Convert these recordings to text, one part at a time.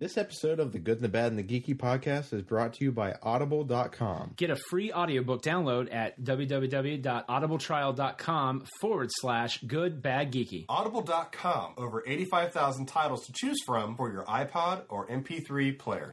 This episode of the Good and the Bad and the Geeky podcast is brought to you by Audible.com. Get a free audiobook download at www.audibletrial.com forward slash good bad geeky. Audible.com. Over 85,000 titles to choose from for your iPod or MP3 player.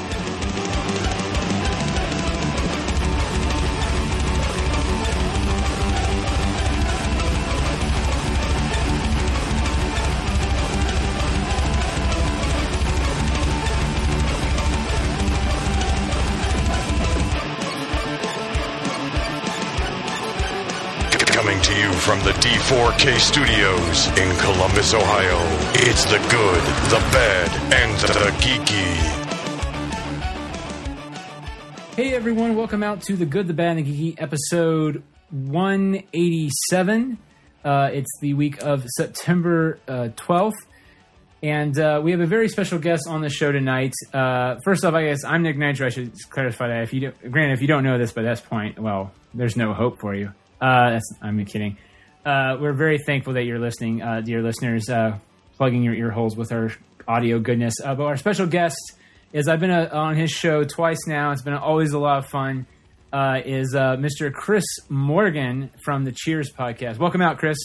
4K Studios in Columbus, Ohio. It's the good, the bad, and the geeky. Hey everyone, welcome out to the good, the bad, and the geeky episode 187. Uh, it's the week of September uh, 12th. And uh, we have a very special guest on the show tonight. Uh, first off, I guess I'm Nick Nager. I should clarify that. If you do, granted, if you don't know this by this point, well, there's no hope for you. Uh, I'm kidding. Uh, we're very thankful that you're listening, uh, dear listeners, uh, plugging your ear holes with our audio goodness. Uh, but our special guest is I've been uh, on his show twice now. It's been always a lot of fun. Uh, is uh, Mr. Chris Morgan from the Cheers podcast? Welcome out, Chris.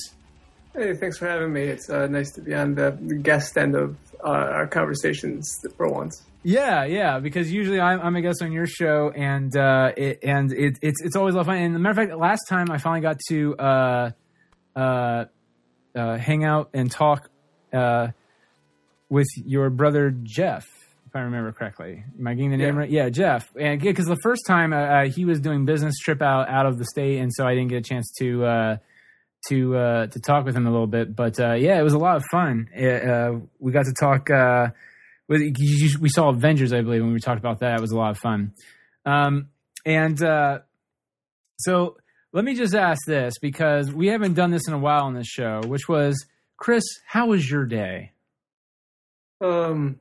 Hey, thanks for having me. It's uh, nice to be on the guest end of uh, our conversations for once. Yeah, yeah. Because usually I'm, I'm a guest on your show, and uh, it, and it, it's it's always a lot of fun. And a matter of fact, last time I finally got to hang out and talk uh, with your brother Jeff, if I remember correctly. Am I getting the name Yeah. right? Yeah, Jeff. And because the first time uh, uh, he was doing business trip out out of the state, and so I didn't get a chance to. Uh, to uh, to talk with him a little bit, but uh, yeah, it was a lot of fun. Uh, we got to talk. Uh, with, we saw Avengers, I believe, when we talked about that. It was a lot of fun. Um, and uh, so let me just ask this because we haven't done this in a while on this show, which was Chris, how was your day? Um,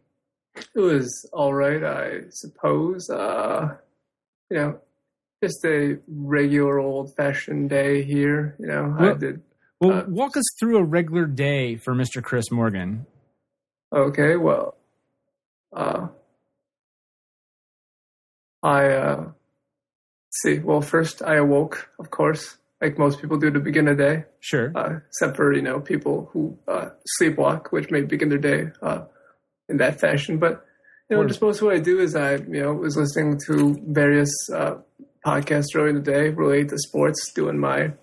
it was all right, I suppose. Uh, you know, just a regular old-fashioned day here. You know, I Well- did Well, Uh, walk us through a regular day for Mr. Chris Morgan. okay. Well, uh, I uh, see. Well, first I awoke, of course, like most people do to begin a day. Sure. uh, except for you know people who uh, sleepwalk, which may begin their day uh, in that fashion. But you know, Or- just most of what I do is I you know was listening to various uh, podcasts during the day related to sports, doing my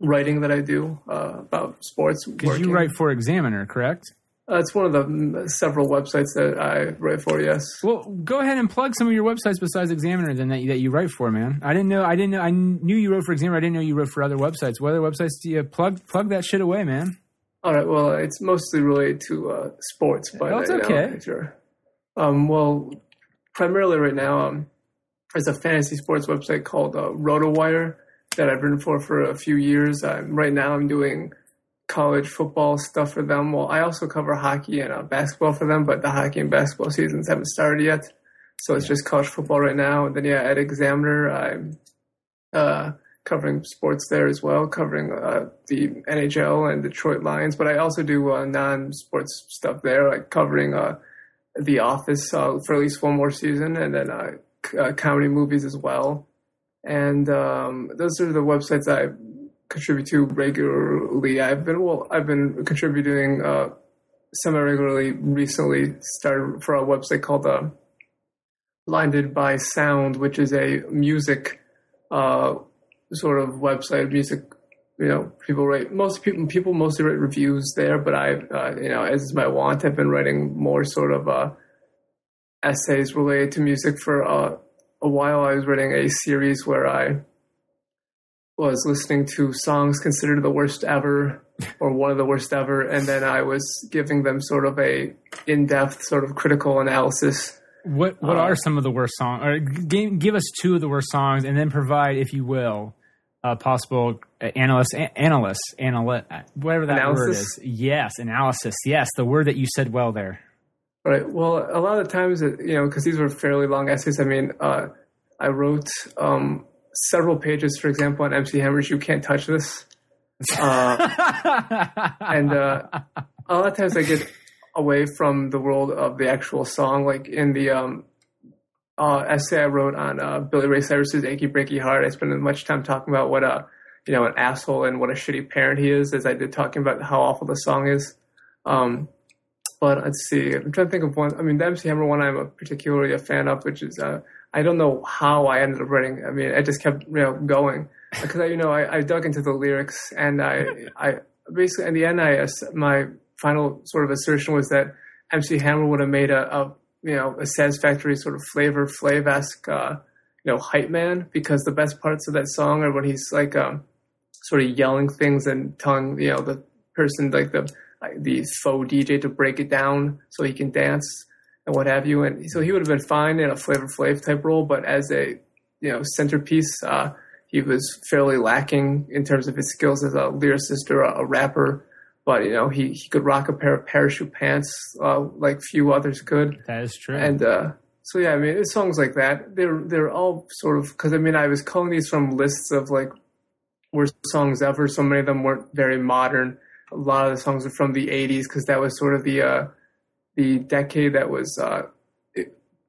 writing that I do uh, about sports. Because you write for Examiner, correct? Uh, it's one of the several websites that I write for. Yes. Well, go ahead and plug some of your websites besides Examiner then that you, that you write for, man. I didn't know. I didn't know. I knew you wrote for Examiner. I didn't know you wrote for other websites. What other websites do you plug? Plug that shit away, man. All right. Well, it's mostly related to uh, sports, but uh, know, okay. sure. Um, well, primarily right now, um, there's a fantasy sports website called uh, RotoWire that I've written for for a few years. Um, right now, I'm doing college football stuff for them. Well, I also cover hockey and uh, basketball for them, but the hockey and basketball seasons haven't started yet, so it's just college football right now. And then yeah, at Examiner, I'm uh, covering sports there as well, covering uh, the NHL and Detroit Lions. But I also do uh, non-sports stuff there, like covering uh, The Office uh, for at least one more season, and then uh, c- comedy movies as well. And um, those are the websites I contribute to regularly. I've been well, I've been contributing uh, semi-regularly recently. Started for a website called uh, Blinded by Sound, which is a music uh, sort of website. Music, you know, people write most people people mostly write reviews there, but I, uh, you know, as is my want, I've been writing more sort of uh, essays related to music for uh, a while. I was writing a series where I was listening to songs considered the worst ever or one of the worst ever, and then I was giving them sort of a in-depth sort of critical analysis What What Uh, are some of the worst songs? Or g- give us two of the worst songs, and then provide, if you will, uh, possible uh, analyst, a- analyst, analyst, whatever that word is. Yes, analysis. Yes, the word that you said well there. Right. Well, a lot of times, it- you know, because these were fairly long essays. I mean, uh, I wrote um, several pages, for example, on MC Hammer's "You Can't Touch This," uh, and uh, a lot of times I get away from the world of the actual song. Like in the um, uh, essay I wrote on uh, Billy Ray Cyrus's "Achy Breaky Heart," I spent as much time talking about what a you know an asshole and what a shitty parent he is, as I did talking about how awful the song is. Um, but let's see. I'm trying to think of one. I mean, the MC Hammer one I'm a particularly a fan of, which is uh, I don't know how I ended up writing. I mean, I just kept you know going because I, you know I, I dug into the lyrics and I I basically in the end I my final sort of assertion was that MC Hammer would have made a, a you know a satisfactory sort of flavor Flav esque uh, you know hype man because the best parts of that song are when he's like um, sort of yelling things and telling you know the person like the like the faux DJ to break it down so he can dance and what have you. And so he would have been fine in a Flavor Flav type role, but as a you know centerpiece, uh, he was fairly lacking in terms of his skills as a lyricist or a, a rapper. But you know he, he could rock a pair of parachute pants uh, like few others could. that is true. And uh, so yeah, I mean, it's songs like that. They're they're all sort of because I mean, I was calling these from lists of like worst songs ever. So many of them weren't very modern. A lot of the songs are from the '80s because that was sort of the uh, the decade that was uh,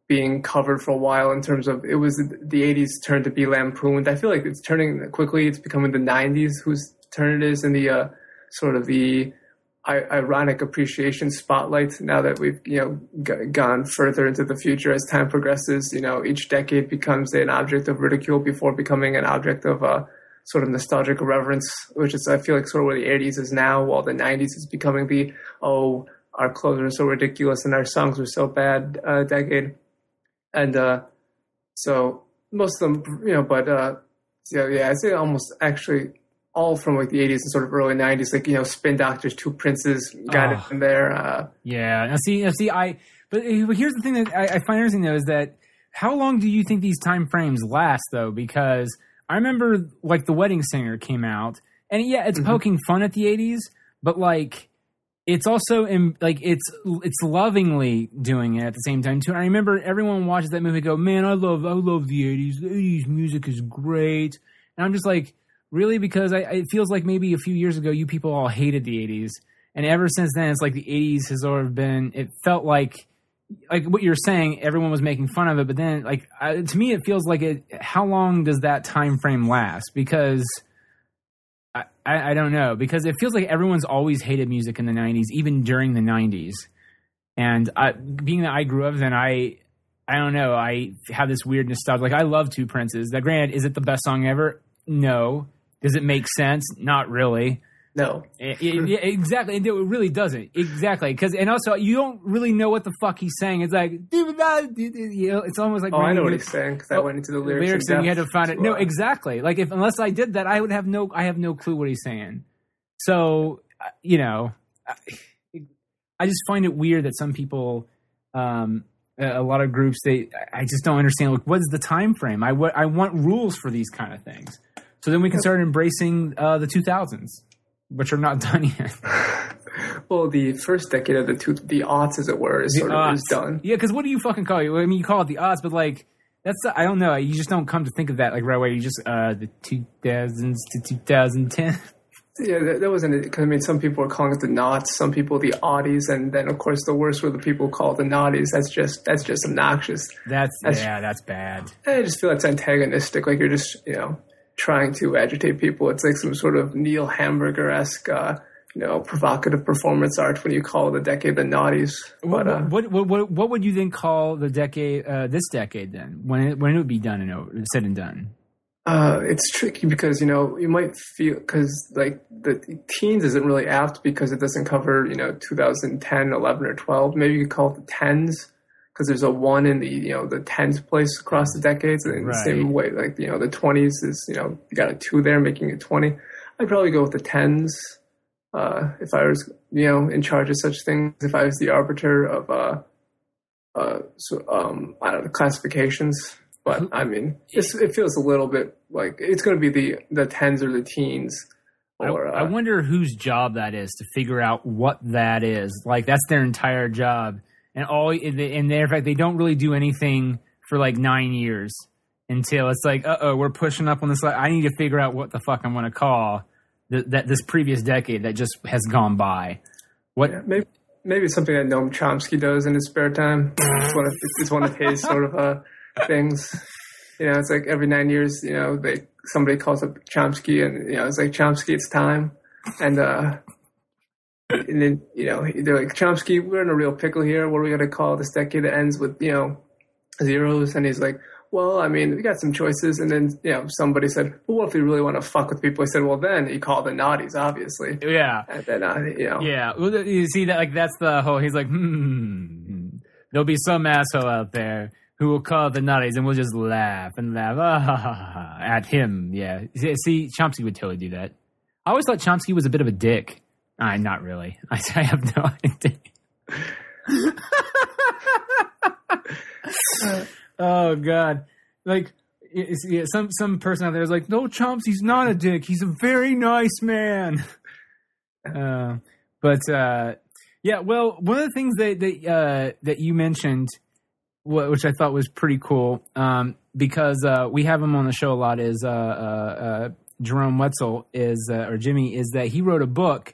being covered for a while in terms of it was the '80s turn to be lampooned. I feel like it's turning quickly. It's becoming the '90s whose turn it is in the uh, sort of the ironic appreciation spotlight now that we've you know g- gone further into the future as time progresses you know each decade becomes an object of ridicule before becoming an object of uh, sort of nostalgic reverence which is i feel like sort of where the 80s is now while the 90s is becoming the oh our clothes are so ridiculous and our songs are so bad uh, decade and uh, so most of them you know but uh, yeah yeah i'd say almost actually all from like the 80s and sort of early 90s, like, you know, Spin Doctors, Two Princes got Oh. it in there. Uh, Yeah. Now see, now see, I. But uh, here's the thing that I, I find interesting though is that how long do you think these time frames last though? Because I remember like the Wedding Singer came out, and yeah, it's poking fun at the '80s, but like it's also in, like it's it's lovingly doing it at the same time too. I remember everyone watches that movie, go, man, I love I love the '80s. The '80s music is great, and I'm just like. Really, because I, it feels like maybe a few years ago, you people all hated the '80s, and ever since then, it's like the '80s has sort of been. It felt like, like what you're saying, everyone was making fun of it, but then, like I, to me, it feels like it. How long does that time frame last? Because I, I, don't know. Because it feels like everyone's always hated music in the '90s, even during the '90s. And I, being that I grew up, then I, I don't know. I have this weird nostalgia. Like I love Two Princes. That granted, is it the best song ever? No. Does it make sense? Not really. No. It- it- yeah, exactly. And it really doesn't. Exactly. Because and also you don't really know what the fuck he's saying. It's like you know, it's almost like Oh, I know what he's saying because I Oh, went into the lyrics. lyrics and you had to find it. No, uh, exactly. Like if unless I did that, I would have no. I have no clue what he's saying. So uh, you know, I, I just find it weird that some people. Um, a lot of groups they I just don't understand like what is the time frame I I want rules for these kind of things so then we can start embracing uh, the 2000s which are not done yet Well, the first decade of the two, the odds, as it were, is sort of is done. Yeah, because what do you fucking call it? I mean, you call it the odds, but like that's I don't know. You just don't come to think of that like right away. You just uh the 2000s to 2010. Yeah, that, that wasn't. Cause, I mean, some people are calling it the knots, some people the oddies, and then of course the worst were the people called the naughties. That's just that's just obnoxious. That's, That's- yeah, that's bad. I just feel that's antagonistic. Like you're just you know trying to agitate people. It's like some sort of Neil Hamburger esque. Uh, you know, provocative performance art when you call the decade the naughties. But uh, what, what what what would you then call the decade? Uh, this decade then when it, when it would be done and over, said and done. Uh, it's tricky because you know you might feel because like the teens isn't really apt because it doesn't cover you know 2010, 11, or 12. Maybe you could call it the tens because there's a one in the you know the tens place across the decades, and in the same way like you know the 20s is you know you got a two there making it 20. I'd probably go with the tens uh, if I was you know in charge of such things. If I was the arbiter of uh, uh, so um, I don't know classifications. But I mean, it's, it feels a little bit like it's going to be the the tens or the teens. Or I, I uh, wonder whose job that is to figure out what that is. Like that's their entire job, and all they- and in fact they don't really do anything for like nine years until it's like, uh oh, we're pushing up on this. I need to figure out what the fuck I'm going to call th- that this previous decade that just has gone by. What? yeah, maybe maybe something that Noam Chomsky does in his spare time. It's one of it's one of his sort of uh, things. You know, it's like every nine years, you know, they somebody calls up Chomsky, and you know, it's like Chomsky, it's time, and uh, and then you know they're like Chomsky, we're in a real pickle here. What are we gonna call this decade that ends with you know zeros? And he's like. Well, I mean, we got some choices, and then you know somebody said, "Well, what if we really want to fuck with people?" I said, "Well, then you call the naughties, obviously." Yeah. And then uh, you know, Yeah, well, you see that like that's the whole. He's like, hmm, there'll be some asshole out there who will call the nutties, and we'll just laugh and laugh ah, at him. Yeah, see, Chomsky would totally do that. I always thought Chomsky was a bit of a dick. Uh, not really. I, I have no idea. oh God, like. Yeah, some some person out there is like, no, Chomsky's not a dick. He's a very nice man. Uh, but uh, yeah, well, one of the things that that uh, that you mentioned, wh- which I thought was pretty cool, um, because uh, we have him on the show a lot, is uh, Jerome Wetzel is or Jimmy is that he wrote a book,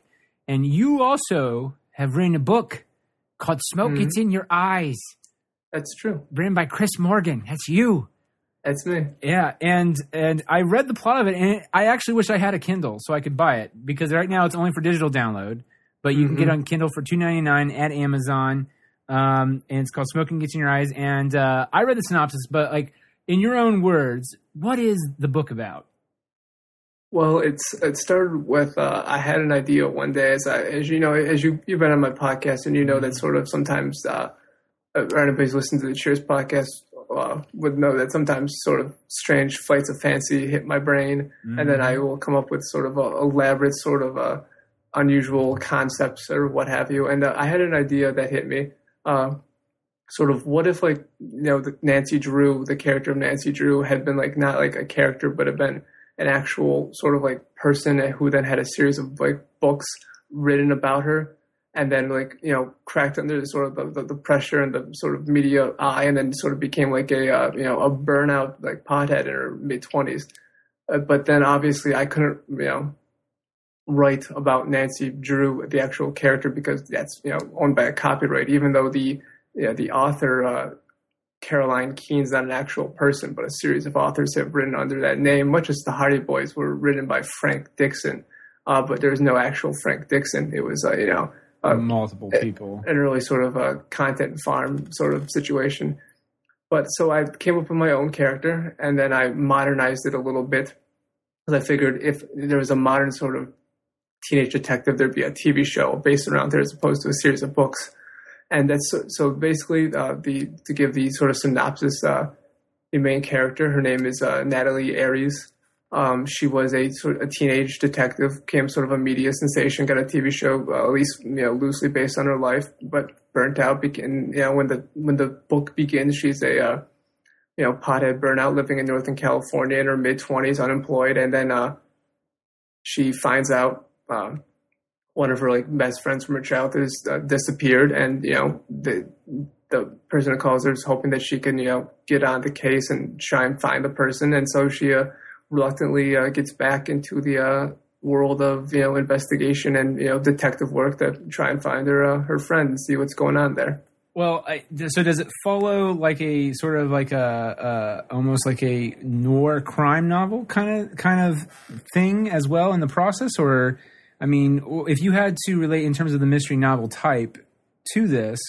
and you also have written a book called "Smoke Mhm. Gets in Your Eyes," that's true. written by Chris Morgan. That's you. That's me. Yeah, and and I read the plot of it, and I actually wish I had a Kindle so I could buy it because right now it's only for digital download, but you can get it on Kindle for two ninety nine at Amazon. Um, and it's called "Smoking Gets in Your Eyes." And uh, I read the synopsis, but like in your own words, what is the book about? Well, it's it started with uh, I had an idea one day as I as you know as you you've been on my podcast and you know that sort of sometimes uh, anybody's listened to the Cheers podcast uh, would know that sometimes sort of strange flights of fancy hit my brain. And then I will come up with sort of a elaborate sort of uh, unusual concepts or what have you. And uh, I had an idea that hit me. Uh, sort of what if like you know the Nancy Drew the character of Nancy Drew had been like not like a character but had been an actual sort of like person who then had a series of like books written about her and then like you know cracked under the sort of the, the, the pressure and the sort of media eye and then sort of became like a uh, you know a burnout like pothead in her mid 20s uh, but then obviously i couldn't you know write about nancy drew the actual character because that's you know owned by a copyright even though the the author uh, Carolyn Keene's not an actual person, but a series of authors have written under that name, much as the Hardy Boys were written by Frank Dixon. Uh, but there's no actual Frank Dixon. It was, uh, you know, uh, Multiple people. an early sort of a content farm sort of situation. But so I came up with my own character and then I modernized it a little bit because I figured if there was a modern sort of teenage detective, there'd be a TV show based around there as opposed to a series of books. And that's so, so basically uh, the to give the sort of synopsis. Uh, the main character, her name is uh, Natalie Aries. Um, she was a sort of a teenage detective, became sort of a media sensation, got a TV show, uh, at least you know loosely based on her life, but burnt out. Begin, you know, when the when the book begins, she's a uh, you know pothead burnout, living in Northern California in her mid twenties, unemployed, and then uh, she finds out um, one of her like best friends from her childhood has uh, disappeared, and you know the the person who calls her is hoping that she can you know get on the case and try and find the person, and so she uh, reluctantly uh, gets back into the uh, world of you know investigation and you know detective work to try and find her uh, her friend and see what's going on there. Well, I, so does it follow like a sort of like a, uh almost like a noir crime novel kind of kind of thing as well in the process, or I mean, if you had to relate in terms of the mystery novel type to this,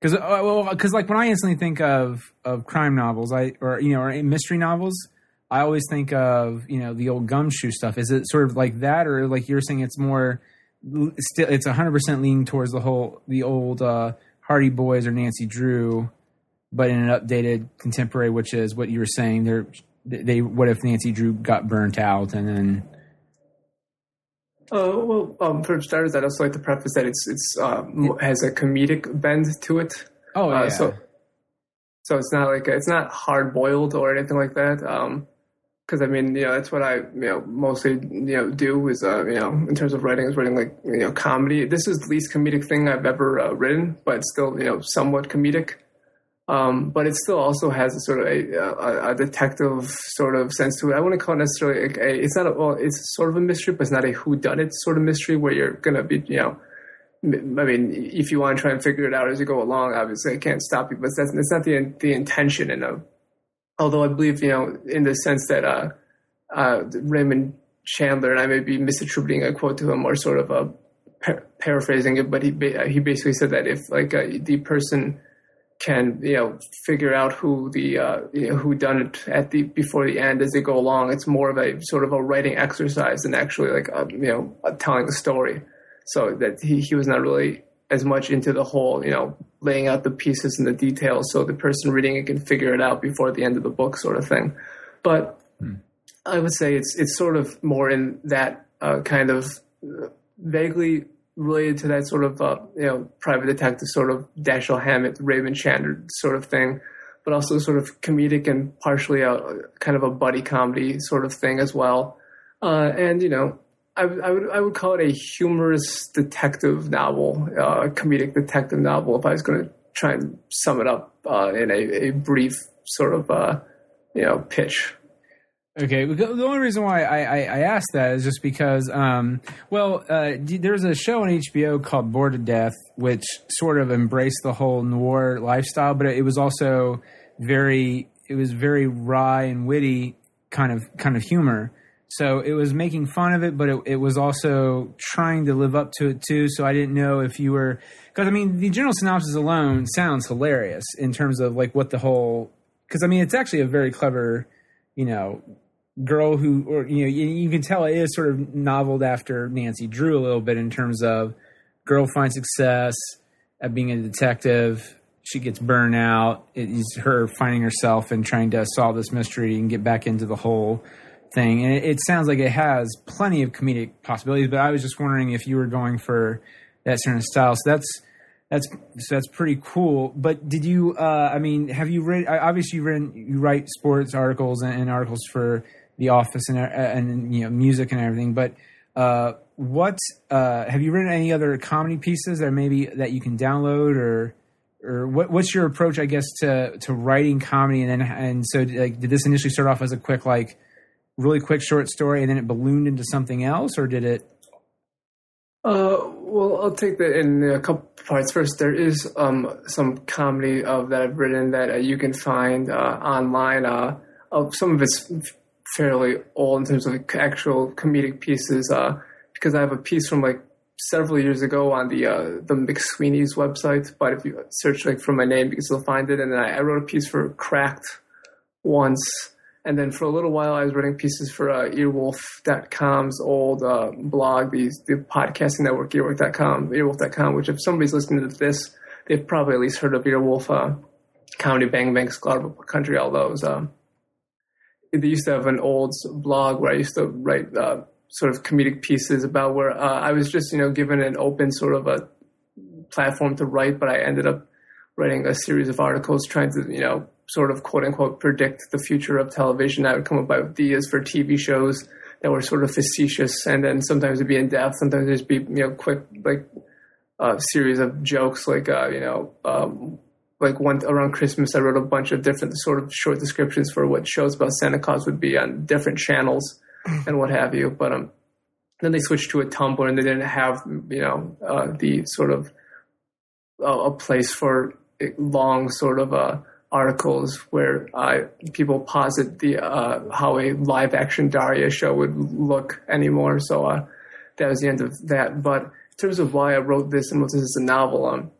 because well, because like when I instantly think of of crime novels, I or you know or mystery novels, I always think of you know the old gumshoe stuff. Is it sort of like that, or like you're saying it's more still it's 100 percent leaning towards the whole the old uh, Hardy Boys or Nancy Drew, but in an updated contemporary, which is what you were saying. They're they what if Nancy Drew got burnt out and then Uh, well, um, for starters, I'd also like to preface that it's it's uh, m- has a comedic bend to it. oh yeah Uh, so, So it's not like it's not hard boiled or anything like that. Um, because I mean, you know, that's what I, you know, mostly, you know, do is, uh, you know, in terms of writing, is writing like, you know, comedy. This is the least comedic thing I've ever uh, written, but still, you know, somewhat comedic. Um, but it still also has a sort of a, a, a detective sort of sense to it. I wouldn't call it necessarily like a, it's not a, well, it's sort of a mystery, but it's not a whodunit sort of mystery where you're gonna be, you know, I mean, if you want to try and figure it out as you go along, obviously I can't stop you, but that's, that's not the the intention. And uh, although I believe, you know, in the sense that uh, uh, Raymond Chandler and I may be misattributing a quote to him or sort of uh, par- paraphrasing it, but he ba- he basically said that if like uh, the person can you know figure out who the uh, you know, who done it at the before the end as they go along, it's more of a sort of a writing exercise than actually like a, you know a telling a story. So that he, he was not really as much into the whole, you know, laying out the pieces and the details so the person reading it can figure it out before the end of the book, sort of thing. But I would say it's it's sort of more in that uh, kind of uh, vaguely related to that sort of uh, you know private detective sort of Dashiell Hammett, Raymond Chandler sort of thing, but also sort of comedic and partially a kind of a buddy comedy sort of thing as well. Uh, and you know, I, would- I would I would call it a humorous detective novel, uh, comedic detective novel. If I was going to try and sum it up uh, in a, a brief sort of uh, you know pitch. Okay, the only reason why I, I, I asked that is just because, um, well, uh, there's a show on HBO called Bored to Death, which sort of embraced the whole noir lifestyle, but it was also very, it was very wry and witty kind of kind of humor. So it was making fun of it, but it, it was also trying to live up to it too. So I didn't know if you were, because I mean, the general synopsis alone sounds hilarious in terms of like what the whole, because I mean, it's actually a very clever, you know, girl who, or you know, you, can tell it is sort of noveled after Nancy Drew a little bit in terms of girl finds success at being a detective. She gets burned out. It is her finding herself and trying to solve this mystery and get back into the whole thing. And it, it sounds like it has plenty of comedic possibilities. But I was just wondering if you were going for that certain style. So that's that's so that's pretty cool. But did you? Uh, I mean, have you read? Obviously, you you write sports articles and, and articles for The Office and uh, and you know music and everything. But uh, what uh, have you written any other comedy pieces that maybe that you can download or? Or what, what's your approach, I guess, to, to writing comedy, and then and so like, did this initially start off as a quick like really quick short story and then it ballooned into something else or did it Uh, well, I'll take that in a couple parts. First, there is um, some comedy of that I've written that uh, you can find uh, online. Uh, some of it's fairly old in terms of actual comedic pieces. Uh, because I have a piece from like several years ago on the uh, the McSweeney's website. But if you search like for my name, you can still find it. And then I, I wrote a piece for Cracked once. And then for a little while, I was writing pieces for uh, Earwolf.com's old uh, blog, the, the podcasting network, Earwolf.com, Earwolf.com, which if somebody's listening to this, they've probably at least heard of Earwolf, uh, Comedy Bang Bang, Sklarbro Country, all those. Um, they used to have an old blog where I used to write uh, sort of comedic pieces about where uh, I was just, you know, given an open sort of a platform to write, but I ended up writing a series of articles trying to, you know, sort of quote unquote predict the future of television. I would come up with ideas for TV shows that were sort of facetious, and then sometimes it'd be in depth, sometimes it'd be you know quick like a series of jokes, like uh, you know. Um, like one around Christmas, I wrote a bunch of different sort of short descriptions for what shows about Santa Claus would be on different channels and what have you. But um, then they switched to a Tumblr, and they didn't have you know uh, the sort of uh, a place for long sort of uh, articles where uh, people posit the uh, how a live action Daria show would look anymore. So uh, that was the end of that. But in terms of why I wrote this and what this is a novel, um,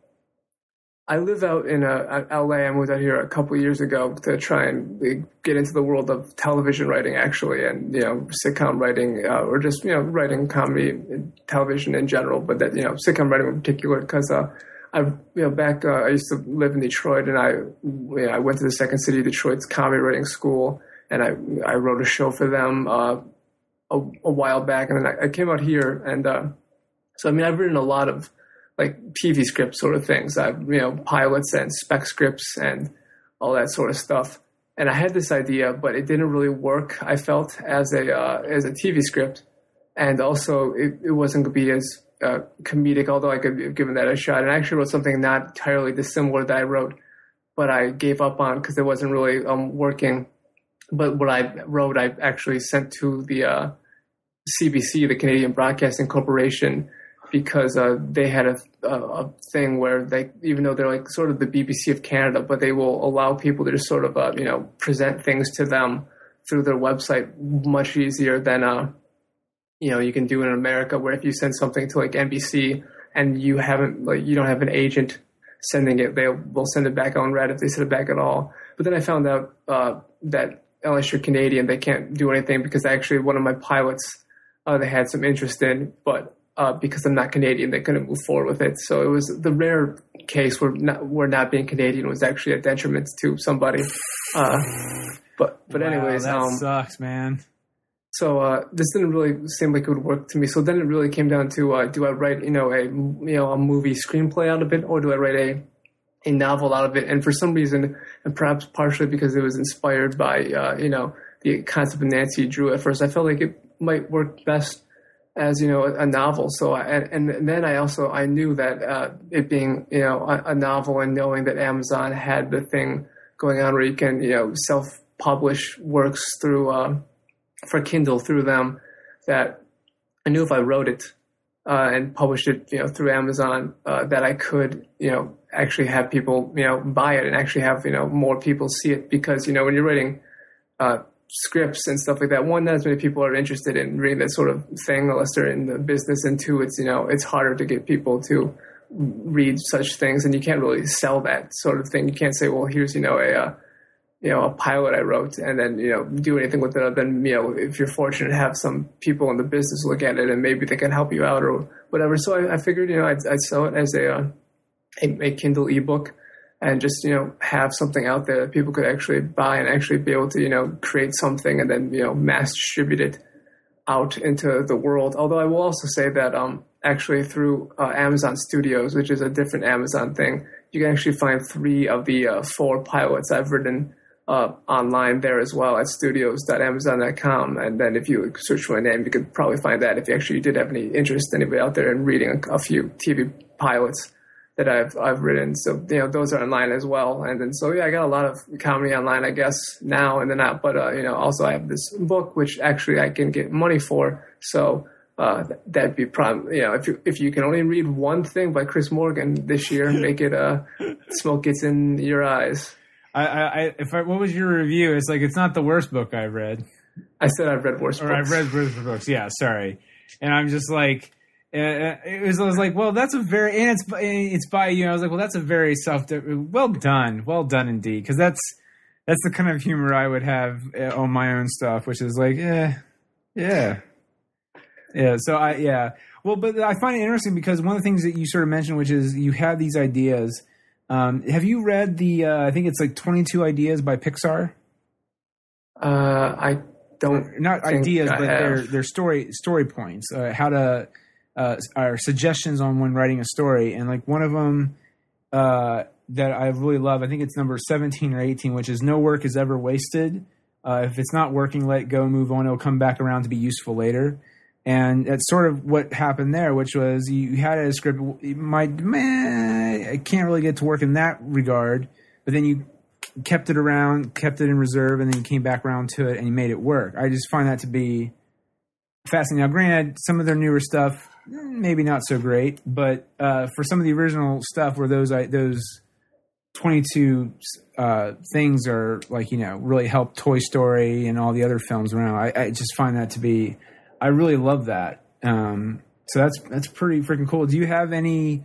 I live out in uh, LA. I moved out here a couple years ago to try and uh, get into the world of television writing, actually, and you know, sitcom writing, uh, or just you know, writing comedy, television in general. But that you know, sitcom writing in particular, because uh, I, you know, back uh, I used to live in Detroit, and I, you know, I went to the Second City Detroit's comedy writing school, and I, I wrote a show for them uh, a, a while back, and then I, I came out here, and uh, so I mean, I've written a lot of like TV script sort of things. I've you know pilots and spec scripts and all that sort of stuff. And I had this idea, but it didn't really work. I felt as a uh, as a TV script, and also it, it wasn't going to be as uh, comedic. Although I could have given that a shot, and I actually wrote something not entirely dissimilar that I wrote, but I gave up on because it wasn't really um, working. But what I wrote, I actually sent to the uh, CBC, the Canadian Broadcasting Corporation, because uh, they had a, a, thing where they, even though they're like sort of the BBC of Canada, but they will allow people to just sort of, uh, you know, present things to them through their website much easier than, uh, you know, you can do in America, where if you send something to like NBC and you haven't, like, you don't have an agent sending it, they will send it back on red if they send it back at all. But then I found out uh, that unless you're Canadian, they can't do anything because actually one of my pilots uh, they had some interest in, but uh, because I'm not Canadian, they couldn't move forward with it. So it was the rare case where not, where not being Canadian was actually a detriment to somebody. Uh, but but Wow, anyways, that um, sucks, man. so uh, this didn't really seem like it would work to me. So then it really came down to uh, do I write you know a you know a movie screenplay out of it, or do I write a a novel out of it? And for some reason, and perhaps partially because it was inspired by uh, you know the concept of Nancy Drew at first, I felt like it might work best as you know a, a novel. So I, and, then I also I knew that uh, it being you know a, a novel and knowing that Amazon had the thing going on where you can you know self publish works through. Uh, for Kindle through them that I knew if I wrote it uh, and published it, you know, through Amazon, uh, that I could, you know, actually have people, you know, buy it and actually have, you know, more people see it because, you know, when you're writing uh, scripts and stuff like that, one, not as many people are interested in reading that sort of thing unless they're in the business, and two, it's, you know, it's harder to get people to read such things, and you can't really sell that sort of thing. You can't say, well, here's, you know, a uh, you know, a pilot I wrote and then, you know, do anything with it other than, you know, if you're fortunate have some people in the business look at it and maybe they can help you out or whatever. So I, I figured, you know, I'd, I'd sell it as a, uh, a, a Kindle ebook and just, you know, have something out there that people could actually buy and actually be able to, you know, create something and then, you know, mass distribute it out into the world. Although I will also say that, um, actually through uh, Amazon Studios, which is a different Amazon thing, you can actually find three of the uh, four pilots I've written uh, online there as well at studios.amazon.com. And then if you search for my name, you could probably find that if you actually did have any interest, anybody out there in reading a, a few TV pilots that I've I've written. So you know those are online as well. And then so yeah, I got a lot of comedy online, I guess now and then out. But uh, you know also I have this book which actually I can get money for. So. Uh, that'd be prom. You know, if you if you can only read one thing by Chris Morgan this year, make it uh, smoke gets in your eyes. I, I, if I, what was your review? It's like it's not the worst book I've read, I said I've read worse or books. I've read worse books. Yeah, sorry. And I'm just like, it was. I was like, well, that's a very, and it's by- it's by you. I was like, well, that's a very self. Well done, well done indeed, because that's that's the kind of humor I would have uh, on my own stuff, which is like, eh, yeah, yeah. So I, yeah. Well, but I find it interesting because one of the things that you sort of mentioned, which is you have these ideas. Um, have you read the? Uh, I think it's like Twenty Two Ideas by Pixar. Uh, I don't. Not ideas, I but have. they're they're story story points. Uh, how to uh, suggestions on when writing a story, and like one of them uh, that I really love. I think it's number seventeen or eighteen, which is no work is ever wasted. Uh, if it's not working, let go, move on. It'll come back around to be useful later. And that's sort of what happened there, which was you had a script. My man, I can't really get to work in that regard, but then you kept it around, kept it in reserve, and then you came back around to it and you made it work. I just find that to be fascinating. Now, granted, some of their newer stuff maybe not so great, but uh, for some of the original stuff where those I, those twenty two uh, things are like you know really help Toy Story and all the other films around, I, I just find that to be I really love that. Um, so that's that's pretty freaking cool. Do you have any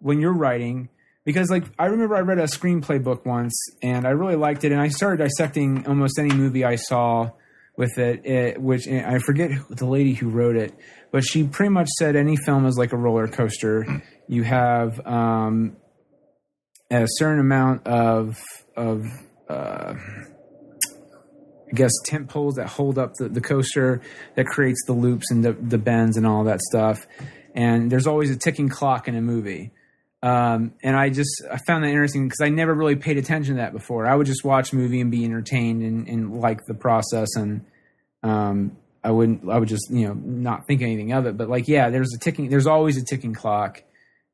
when you're writing? Because like I remember I read a screenplay book once and I really liked it, and I started dissecting almost any movie I saw with it. it which I forget who, the lady who wrote it, but she pretty much said any film is like a roller coaster. You have um, a certain amount of of uh, I guess tent poles that hold up the, the coaster that creates the loops and the, the bends and all that stuff. And there's always a ticking clock in a movie. Um, and I just I found that interesting because I never really paid attention to that before. I would just watch a movie and be entertained and, and like the process, and um, I wouldn't I would just you know not think anything of it. But like yeah, there's a ticking. There's always a ticking clock,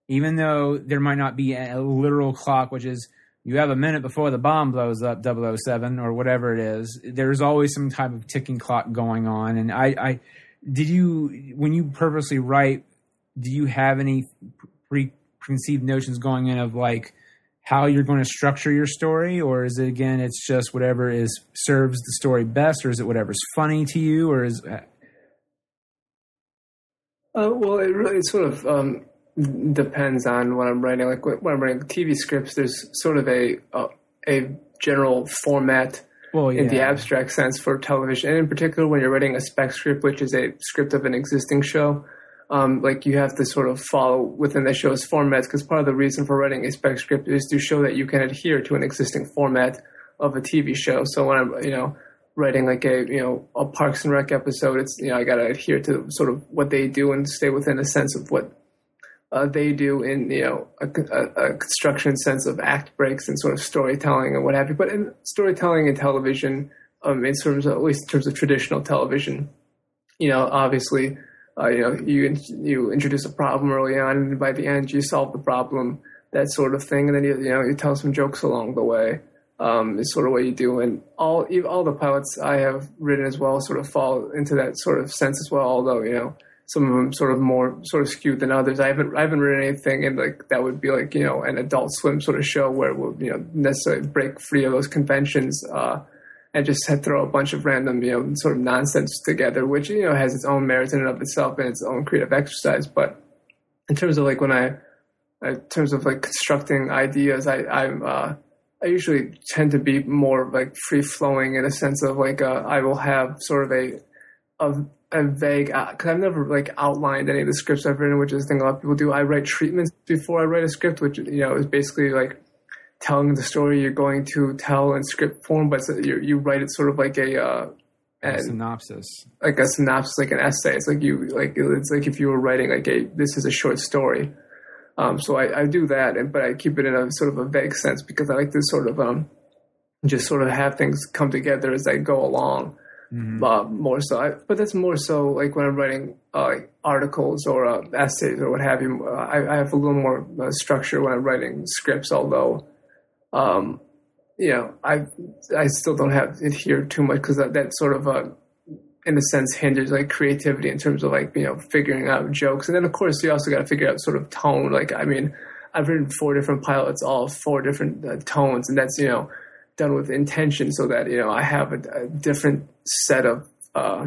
even though there might not be a, a literal clock, which is you have a minute before the bomb blows up 007 or whatever it is there's always some type of ticking clock going on and i i did you when you purposely write do you have any preconceived notions going in of like how you're going to structure your story or is it again it's just whatever is serves the story best or is it whatever's funny to you or is uh, well it really sort of um depends on what I'm writing. Like when I'm writing TV scripts, there's sort of a a, a general format well, yeah. in the abstract sense for television, and in particular when you're writing a spec script, which is a script of an existing show. Um, like you have to sort of follow within the show's formats because part of the reason for writing a spec script is to show that you can adhere to an existing format of a TV show. So when I'm, you know, writing like a you know a Parks and Rec episode, it's you know I got to adhere to sort of what they do and stay within a sense of what uh, they do in you know a, a, a, construction sense of act breaks and sort of storytelling and what have you. But in storytelling in television, um, in terms of, at least in terms of traditional television, you know, obviously, uh, you know, you you introduce a problem early on, and by the end you solve the problem, that sort of thing, and then you you know you tell some jokes along the way. Um, is sort of what you do, and all all the pilots I have written as well sort of fall into that sort of sense as well. Although you know some of them sort of more sort of skewed than others. I haven't I haven't written anything in like that would be like you know an Adult Swim sort of show where it would you know necessarily break free of those conventions uh, and just throw a bunch of random you know sort of nonsense together, which you know has its own merits in and of itself and its own creative exercise. But in terms of like when I in terms of like constructing ideas, I I'm uh, I usually tend to be more like free flowing in a sense of like uh, I will have sort of a of a vague because I've never like outlined any of the scripts I've written, which is the thing a lot of people do. I write treatments before I write a script, which you know is basically like telling the story you're going to tell in script form, but you you write it sort of like a, uh, a synopsis, like a synopsis, like an essay. It's like you like it's like if you were writing like a this is a short story. Um, so I, I do that, and but I keep it in a sort of a vague sense because I like to sort of um just sort of have things come together as I go along mm-hmm. uh, more so. I, but that's more so like when I'm writing uh, like articles or uh, essays or what have you. Uh, I, I, have a little more uh, structure when I'm writing scripts, although. Um, you know, I I still don't have it here too much because that, that sort of uh, in a sense hinders like creativity in terms of like you know figuring out jokes. And then of course you also got to figure out sort of tone. Like i mean i've written four different pilots all four different uh, tones and that's you know done with intention so that you know I have a, a different set of uh,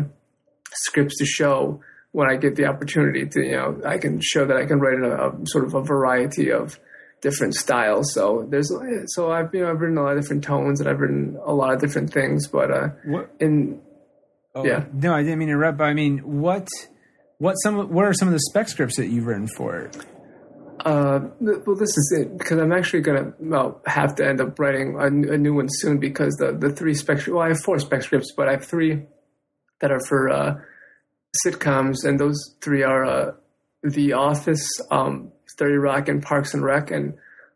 scripts to show when I get the opportunity to you know I can show that I can write a, a, sort of a variety of different styles. So there's so I've you know I've written a lot of different tones and I've written a lot of different things, but uh, what in oh, yeah no I didn't mean to interrupt, but I mean what what some what are some of the spec scripts that you've written for it? Uh, well, this is it because I'm actually gonna well, have to end up writing a, a, new one soon because the the three spec well I have four spec scripts but I have three that are for uh, sitcoms and those three are uh, The Office, um, Thirty Rock, and Parks and Rec and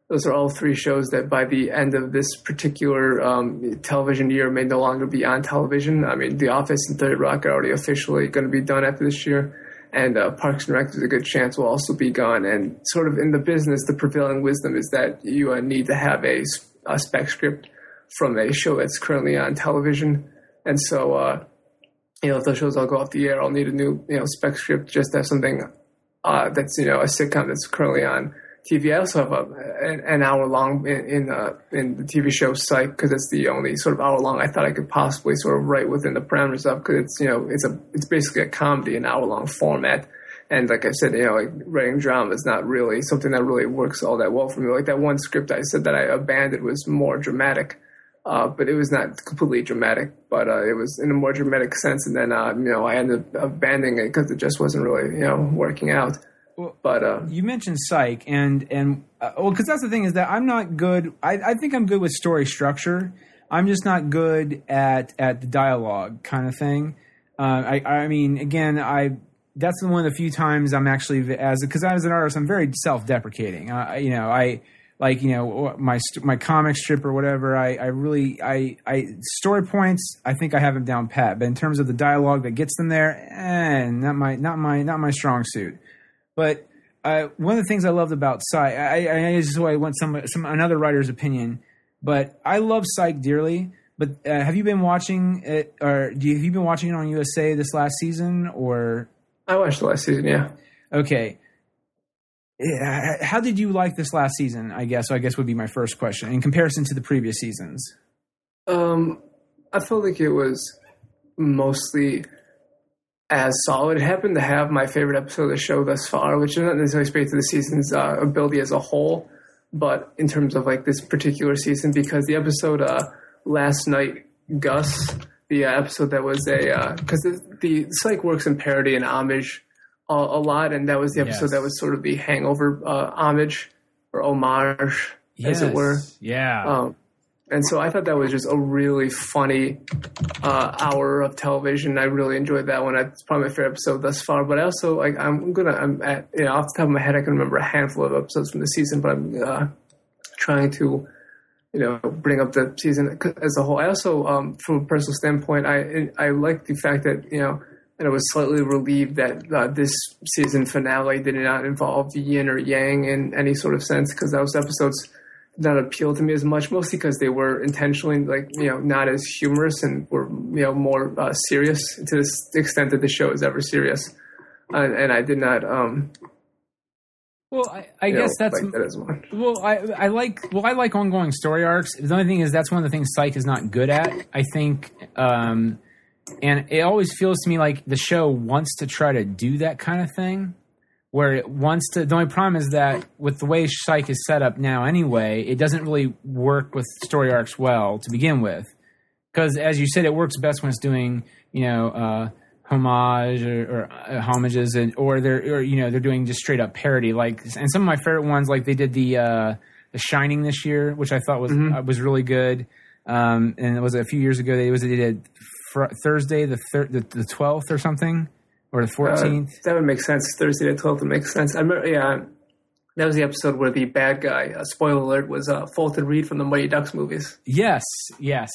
those are all three shows that by the end of this particular um, television year may no longer be on television. I mean, The Office and Thirty Rock are already officially going to be done after this year and uh, Parks and Rec, is a good chance will also be gone. And sort of in the business, the prevailing wisdom is that you uh, need to have a, a, spec script from a show that's currently on television. And so, uh, you know, if those shows all go off the air, I'll need a new, you know, spec script just to have something uh, that's, you know, a sitcom that's currently on TV. I also have a, an, an hour long in in, uh, in, the TV show Psych because it's the only sort of hour long I thought I could possibly sort of write within the parameters of because it's you know it's a it's basically a comedy an hour long format. And like I said, you know, like writing drama is not really something that really works all that well for me. Like that one script I said that I abandoned was more dramatic, uh, but it was not completely dramatic, but uh, it was in a more dramatic sense. And then, uh, you know, I ended up abandoning it because it just wasn't really, you know, working out. Well, but uh, you mentioned Psych, and and uh, well, because that's the thing is that I'm not good. I, I think I'm good with story structure. I'm just not good at at the dialogue kind of thing. Uh, I I mean, again, I that's one of the few times I'm actually as because I was an artist, I'm very self-deprecating. Uh, you know, I like you know my my comic strip or whatever. I I really I I story points. I think I have them down pat, but in terms of the dialogue that gets them there, eh, not my not my not my strong suit. But uh, one of the things I loved about Psych, I, I, I this is why I want some some another writer's opinion. But I love Psych dearly. But uh, have you been watching it, or do you, have you been watching it on USA this last season, or I watched the last season. Yeah. okay? How did you like this last season? I guess I guess would be my first question in comparison to the previous seasons. Um, I felt like it was mostly as solid. It happened to have my favorite episode of the show thus far, which doesn't necessarily speak to the season's uh, ability as a whole, but in terms of like this particular season, because the episode uh, last night, Gus, the uh, episode that was a because the, the psych works in parody and homage a, a lot, and that was the episode Yes. that was sort of the hangover uh, homage or homage, as it were. Yeah. Um, and so I thought that was just a really funny uh, hour of television. I really enjoyed that one. It's probably my favorite episode thus far. But I also like I'm gonna I'm at you know off the top of my head I can remember a handful of episodes from the season, but I'm uh, trying to you know bring up the season as a whole. I also um, from a personal standpoint I I like the fact that you know. And I was slightly relieved that uh, this season finale did not involve yin or yang in any sort of sense because those episodes did not appeal to me as much, mostly because they were intentionally like you know not as humorous and were you know more uh, serious to the extent that the show is ever serious, and, and I did not um well, I, I you know, guess that's like that. Well, I I like well I like ongoing story arcs. The only thing is that's one of the things Psych is not good at. I think, um, and it always feels to me like the show wants to try to do that kind of thing, where it wants to. The only problem is that with the way Psych is set up now, anyway, it doesn't really work with story arcs well to begin with. Because as you said, it works best when it's doing you know. Uh, homage or, or uh, homages and or they're or you know they're doing just straight up parody like and some of my favorite ones like they did the uh the shining this year which i thought was uh, was really good um and it was a few years ago they was they did fr- thursday the thir- the, the 12th or something or the 14th Uh, that would make sense. Thursday the twelfth would make sense. I remember, yeah, that was the episode where the bad guy. Uh, spoiler alert was uh, Fulton Reed from the Mighty Ducks movies. Yes, yes.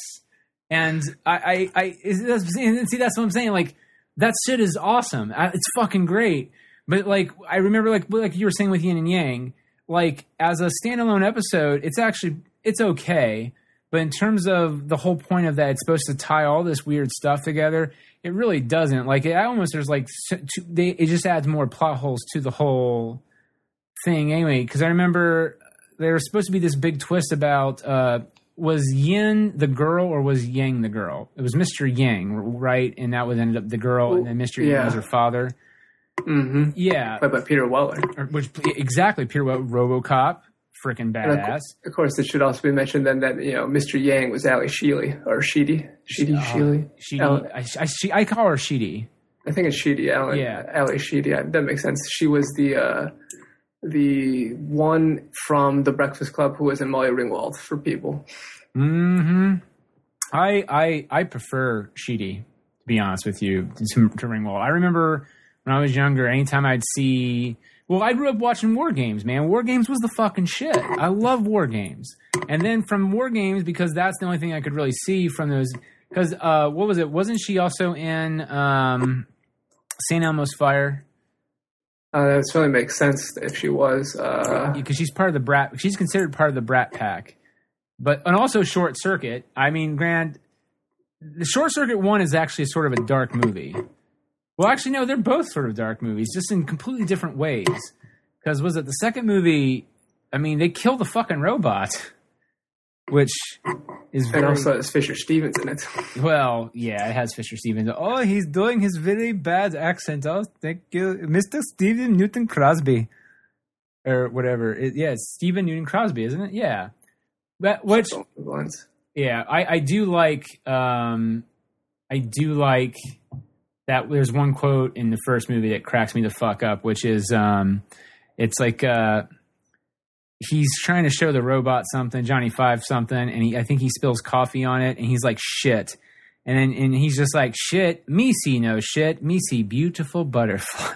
And I, I, I is- that's- and see, that's what I'm saying. Like that shit is awesome. Uh, It's fucking great. But like, I remember, like, like you were saying with Yin and Yang, like as a standalone episode, it's actually it's okay. But in terms of the whole point of that, it's supposed to tie all this weird stuff together. It really doesn't. Like, it almost there's like they it just adds more plot holes to the whole thing anyway. Because I remember there was supposed to be this big twist about uh, was Yin the girl or was Yang the girl? It was Mr. Yang, right? And that would end up the girl, and then Mr. Yang was her father. Mm-hmm. Yeah, but, by Peter Weller. which exactly Peter Wel- RoboCop, freaking And of, badass. of course, it should also be mentioned then that you know Mr. Yang was Ally Sheely or Sheedy, Sheedy, Sheely. Sheedy, I, I, she, I call her Sheedy. I think it's Sheedy. Ally, Yeah. Ally Sheedy. That makes sense. She was the uh, the one from the Breakfast Club who was in Molly Ringwald for people. hmm I I I prefer Sheedy to be honest with you to, to Ringwald. I remember when I was younger, anytime I'd see. Well, I grew up watching War Games, man. War Games was the fucking shit. I love War Games. And then from War Games, because that's the only thing I could really see from those. Because uh, what was it? Wasn't she also in um, St. Elmo's Fire? Uh, that certainly makes sense if she was. Uh, because she's part of the brat. She's considered part of the brat pack, but and also Short Circuit. I mean, Grand, the Short Circuit one is actually sort of a dark movie. Well, actually, no, they're both sort of dark movies, just in completely different ways. Because was it the second movie? I mean, they kill the fucking robot, which is and also has Fisher Stevens in it. well. Yeah, it has Fisher Stevens. Oh, he's doing his very bad accent. Oh, thank you, Mister Stephen Newton Crosby, or whatever. It, yeah, it's Stephen Newton Crosby, isn't it? Yeah. But which Ones. yeah, I, I do like um I do like that there's one quote in the first movie that cracks me the fuck up, which is um it's like uh he's trying to show the robot something, Johnny Five something, and he I think he spills coffee on it and he's like shit. And then and he's just like, shit, me see no shit, me see beautiful butterfly.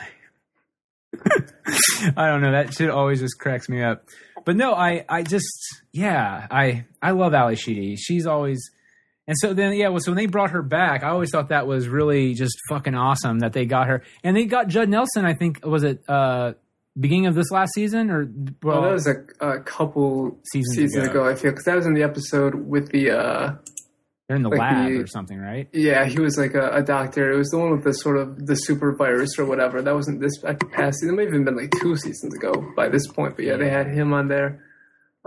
I don't know. That shit always just cracks me up. But no, I, I just, yeah, I, I love Ally Sheedy. She's always, and so then, yeah, well, so when they brought her back, I always thought that was really just fucking awesome that they got her. And they got Judd Nelson, I think, was it, uh, beginning of this last season or, well, Well, that was a, a couple Seasons seasons, ago. ago. I feel because that was in the episode with the uh, they're in the like lab the- or something, right? yeah, he was like a, a doctor. It was the one with the sort of the super virus or whatever. That wasn't this past season. It may have even been like two seasons ago by this point. But yeah, they had him on there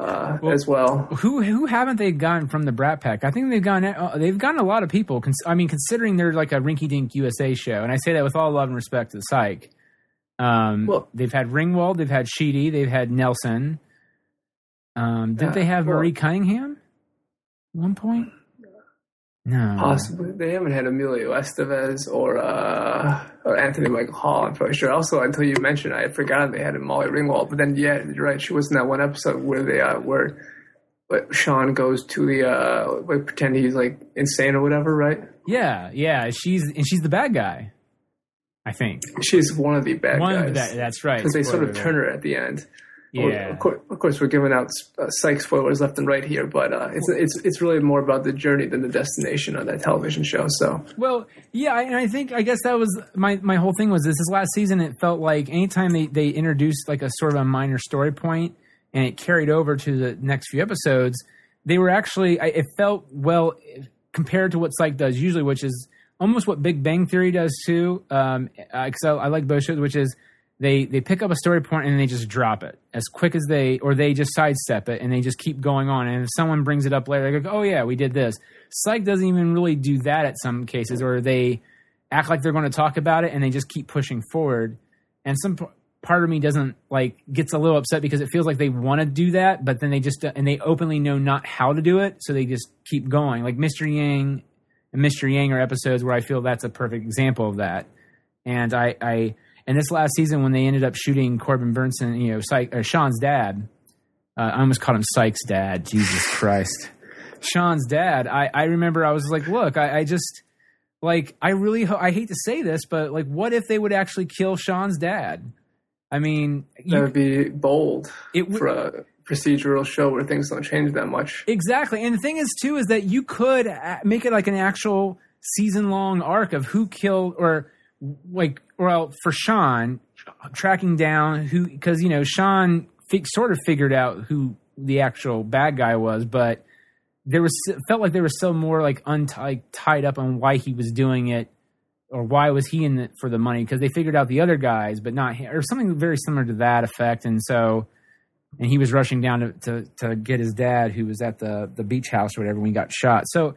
uh, Well- as well. Who who haven't they gotten from the Brat Pack? I think they've gotten uh, they've gotten a lot of people. Cons- I mean, considering they're like a rinky dink USA show, and I say that with all love and respect to the Psych. Um, Well- they've had Ringwald, they've had Sheedy, they've had Nelson. Um, did Yeah, they have well- Marie Cunningham? At one point, no. Possibly they haven't had Emilio Estevez or uh, or Anthony Michael Hall. I'm pretty sure. Also, until you mentioned, I had forgotten they had Molly Ringwald. But then, yeah, you're right. She was in that one episode where they uh, where Shawn goes to the uh, like, pretend he's like insane or whatever. Right? Yeah, yeah. She's and she's the bad guy. I think She's one of the bad one guys. of the that's right. because they sort of turn her at the end. Yeah, Of course, of course, we're giving out uh, psych spoilers left and right here, but uh, it's it's it's really more about the journey than the destination on that television show. So Well, yeah, and I think I guess that was my my whole thing was this, this last season. It felt like anytime they they introduced like a sort of a minor story point and it carried over to the next few episodes, they were actually I, it felt well compared to what Psych does usually, which is almost what Big Bang Theory does too. Um, because I, I like both shows, which is they they pick up a story point and they just drop it as quick as they or they just sidestep it and they just keep going on. And if someone brings it up later, they go, "Oh yeah, we did this." Psych doesn't even really do that at some cases, or they act like they're going to talk about it and they just keep pushing forward. And some part of me doesn't like gets a little upset because it feels like they want to do that, but then they just and they openly know not how to do it, so they just keep going. Like Mr. Yang and Mr. Yang are episodes where I feel that's a perfect example of that. And I, I and this last season when they ended up shooting Corbin Bernsen, you know, Shawn's dad. Uh, I almost called him Psych's dad. Jesus Christ, Shawn's dad. I, I remember I was like, look, I, I just like I really ho- I hate to say this, but like, what if they would actually kill Shawn's dad? I mean, that would be bold it would for a procedural show where things don't change that much. Exactly. And the thing is, too, is that you could make it like an actual season long arc of who killed or like, well, for Shawn, tracking down who, because, you know, Shawn sort of figured out who the actual bad guy was, but there was felt like there was still more like untied tied up on why he was doing it or why was he in it for the money because they figured out the other guys but not him or something very similar to that effect and so and he was rushing down to, to, to get his dad who was at the, the beach house or whatever when he got shot. So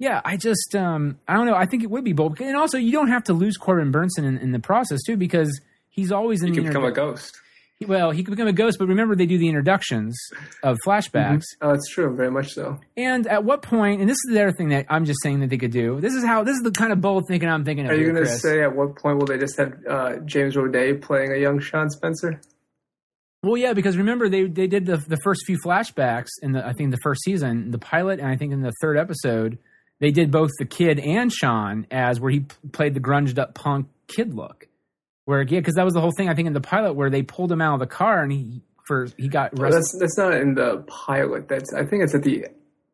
yeah i just um i don't know i think it would be bold and also you don't have to lose Corbin Bernsen in, in the process too because he's always in You the can become a ghost. well he could become a ghost but remember they do the introductions of flashbacks Oh, that's true. Very much so. and at what point? point and this is the other thing that i'm just saying that they could do this is how this is the kind of bold thinking i'm thinking of Are you going to say at what point will they just have uh, James Roday playing a young Shawn Spencer? Well, yeah, because remember they they did the the first few flashbacks in the I think the first season, the pilot, and I think in the third episode, they did both the kid and Shawn as where he p- played the grunged up punk kid look. Where yeah, because that was the whole thing I think in the pilot where they pulled him out of the car and he for he got oh, arrested. that's that's not in the pilot. That's I think it's at the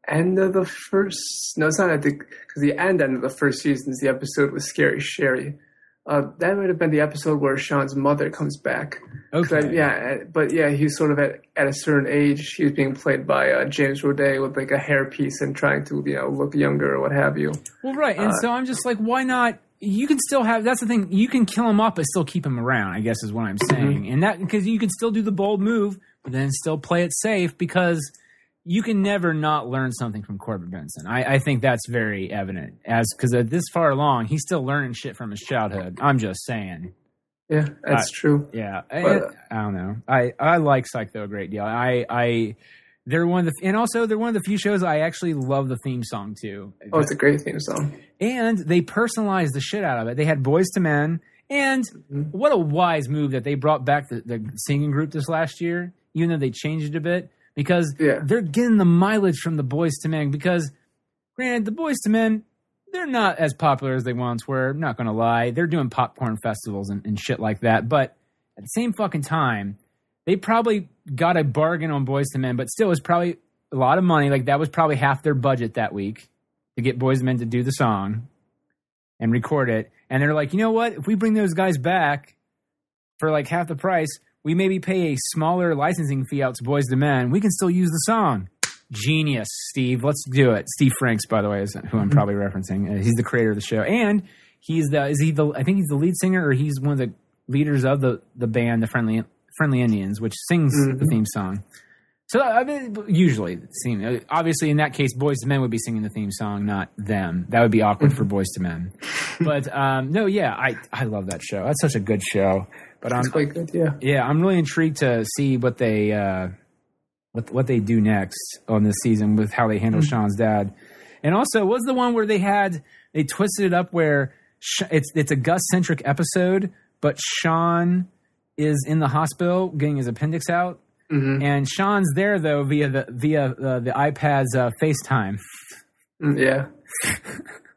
end of the first. No, it's not at the because the end end of the first season is the episode with Scary Sherry. Uh, that might have been the episode where Shawn's mother comes back. 'Cause I- okay, yeah, but yeah, he's sort of at, at a certain age. He's being played by uh, James Roday with like a hairpiece and trying to you know look younger or what have you. well, right, and uh, so I'm just like, why not? You can still have. That's the thing. You can kill him off, but still keep him around. I guess is what I'm saying, and that because you can still do the bold move, but then still play it safe because you can never not learn something from Corbin Bernsen. I, I think that's very evident as because uh, this far along, he's still learning shit from his childhood. I'm just saying. Yeah, that's true. Yeah, But- I, I don't know. I I like Psych though a great deal. I I they're one of the and also they're one of the few shows I actually love the theme song too. Oh, it's a great theme song. and they personalized the shit out of it. They had Boyz II Men, and mm-hmm. what a wise move that they brought back the, the singing group this last year, even though they changed it a bit because Yeah. they're getting the mileage from the Boyz II Men. Because, granted, the Boyz II Men they're not as popular as they once were. I'm not going to lie. They're doing popcorn festivals and, and shit like that. But at the same fucking time, they probably got a bargain on Boyz II Men, but still, it's probably a lot of money. Like that was probably half their budget that week to get Boyz II Men to do the song and record it. And they're like, you know what? If we bring those guys back for like half the price, we maybe pay a smaller licensing fee out to Boyz II Men. We can still use the song. Genius, Steve. Let's do it. Steve Franks, by the way, is who I'm probably referencing. Uh, he's the creator of the show, and he's the is he the I think he's the lead singer or he's one of the leaders of the the band, the Friendly Friendly Indians, which sings the theme song. So I mean, usually, uh, obviously, in that case, Boyz II Men would be singing the theme song, not them. That would be awkward for Boyz II Men. But um, no, yeah, I I love that show. That's such a good show. But I'm It's quite good, yeah. yeah, I'm really intrigued to see what they uh, what what they do next on this season with how they handle Shawn's dad. And also, was the one where they had they twisted it up where it's it's a Gus centric episode, but Shawn is in the hospital getting his appendix out, and Shawn's there though via the via uh, the iPad's uh, FaceTime. Mm, yeah.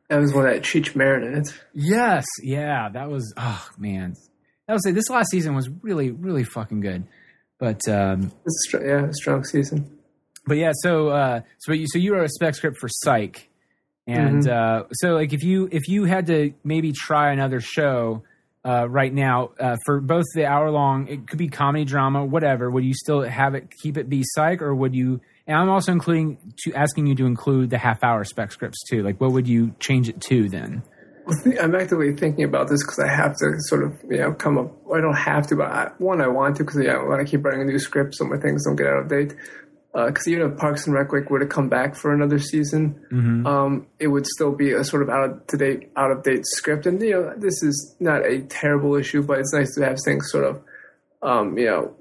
that was one that Cheech Marin in it. Yes, yeah, that was oh man, I would say this last season was really really fucking good, but. um It's yeah, a strong season. but yeah, so uh, so you so you wrote a spec script for Psych, and uh, so like if you if you had to maybe try another show uh, right now uh, for both the hour long, it could be comedy, drama, whatever. Would you still have it keep it be Psych, or would you? And I'm also including to asking you to include the half hour spec scripts too. Like, what would you change it to then? I'm actively thinking about this because I have to sort of, you know, come up. I don't have to, but I, one, I want to because yeah, I want to keep writing a new script so my things don't get out of date. Because even if Parks and Rec were to come back for another season, um, it would still be a sort of out of date, out of date script. And you know, this is not a terrible issue, but it's nice to have things sort of, um, you know,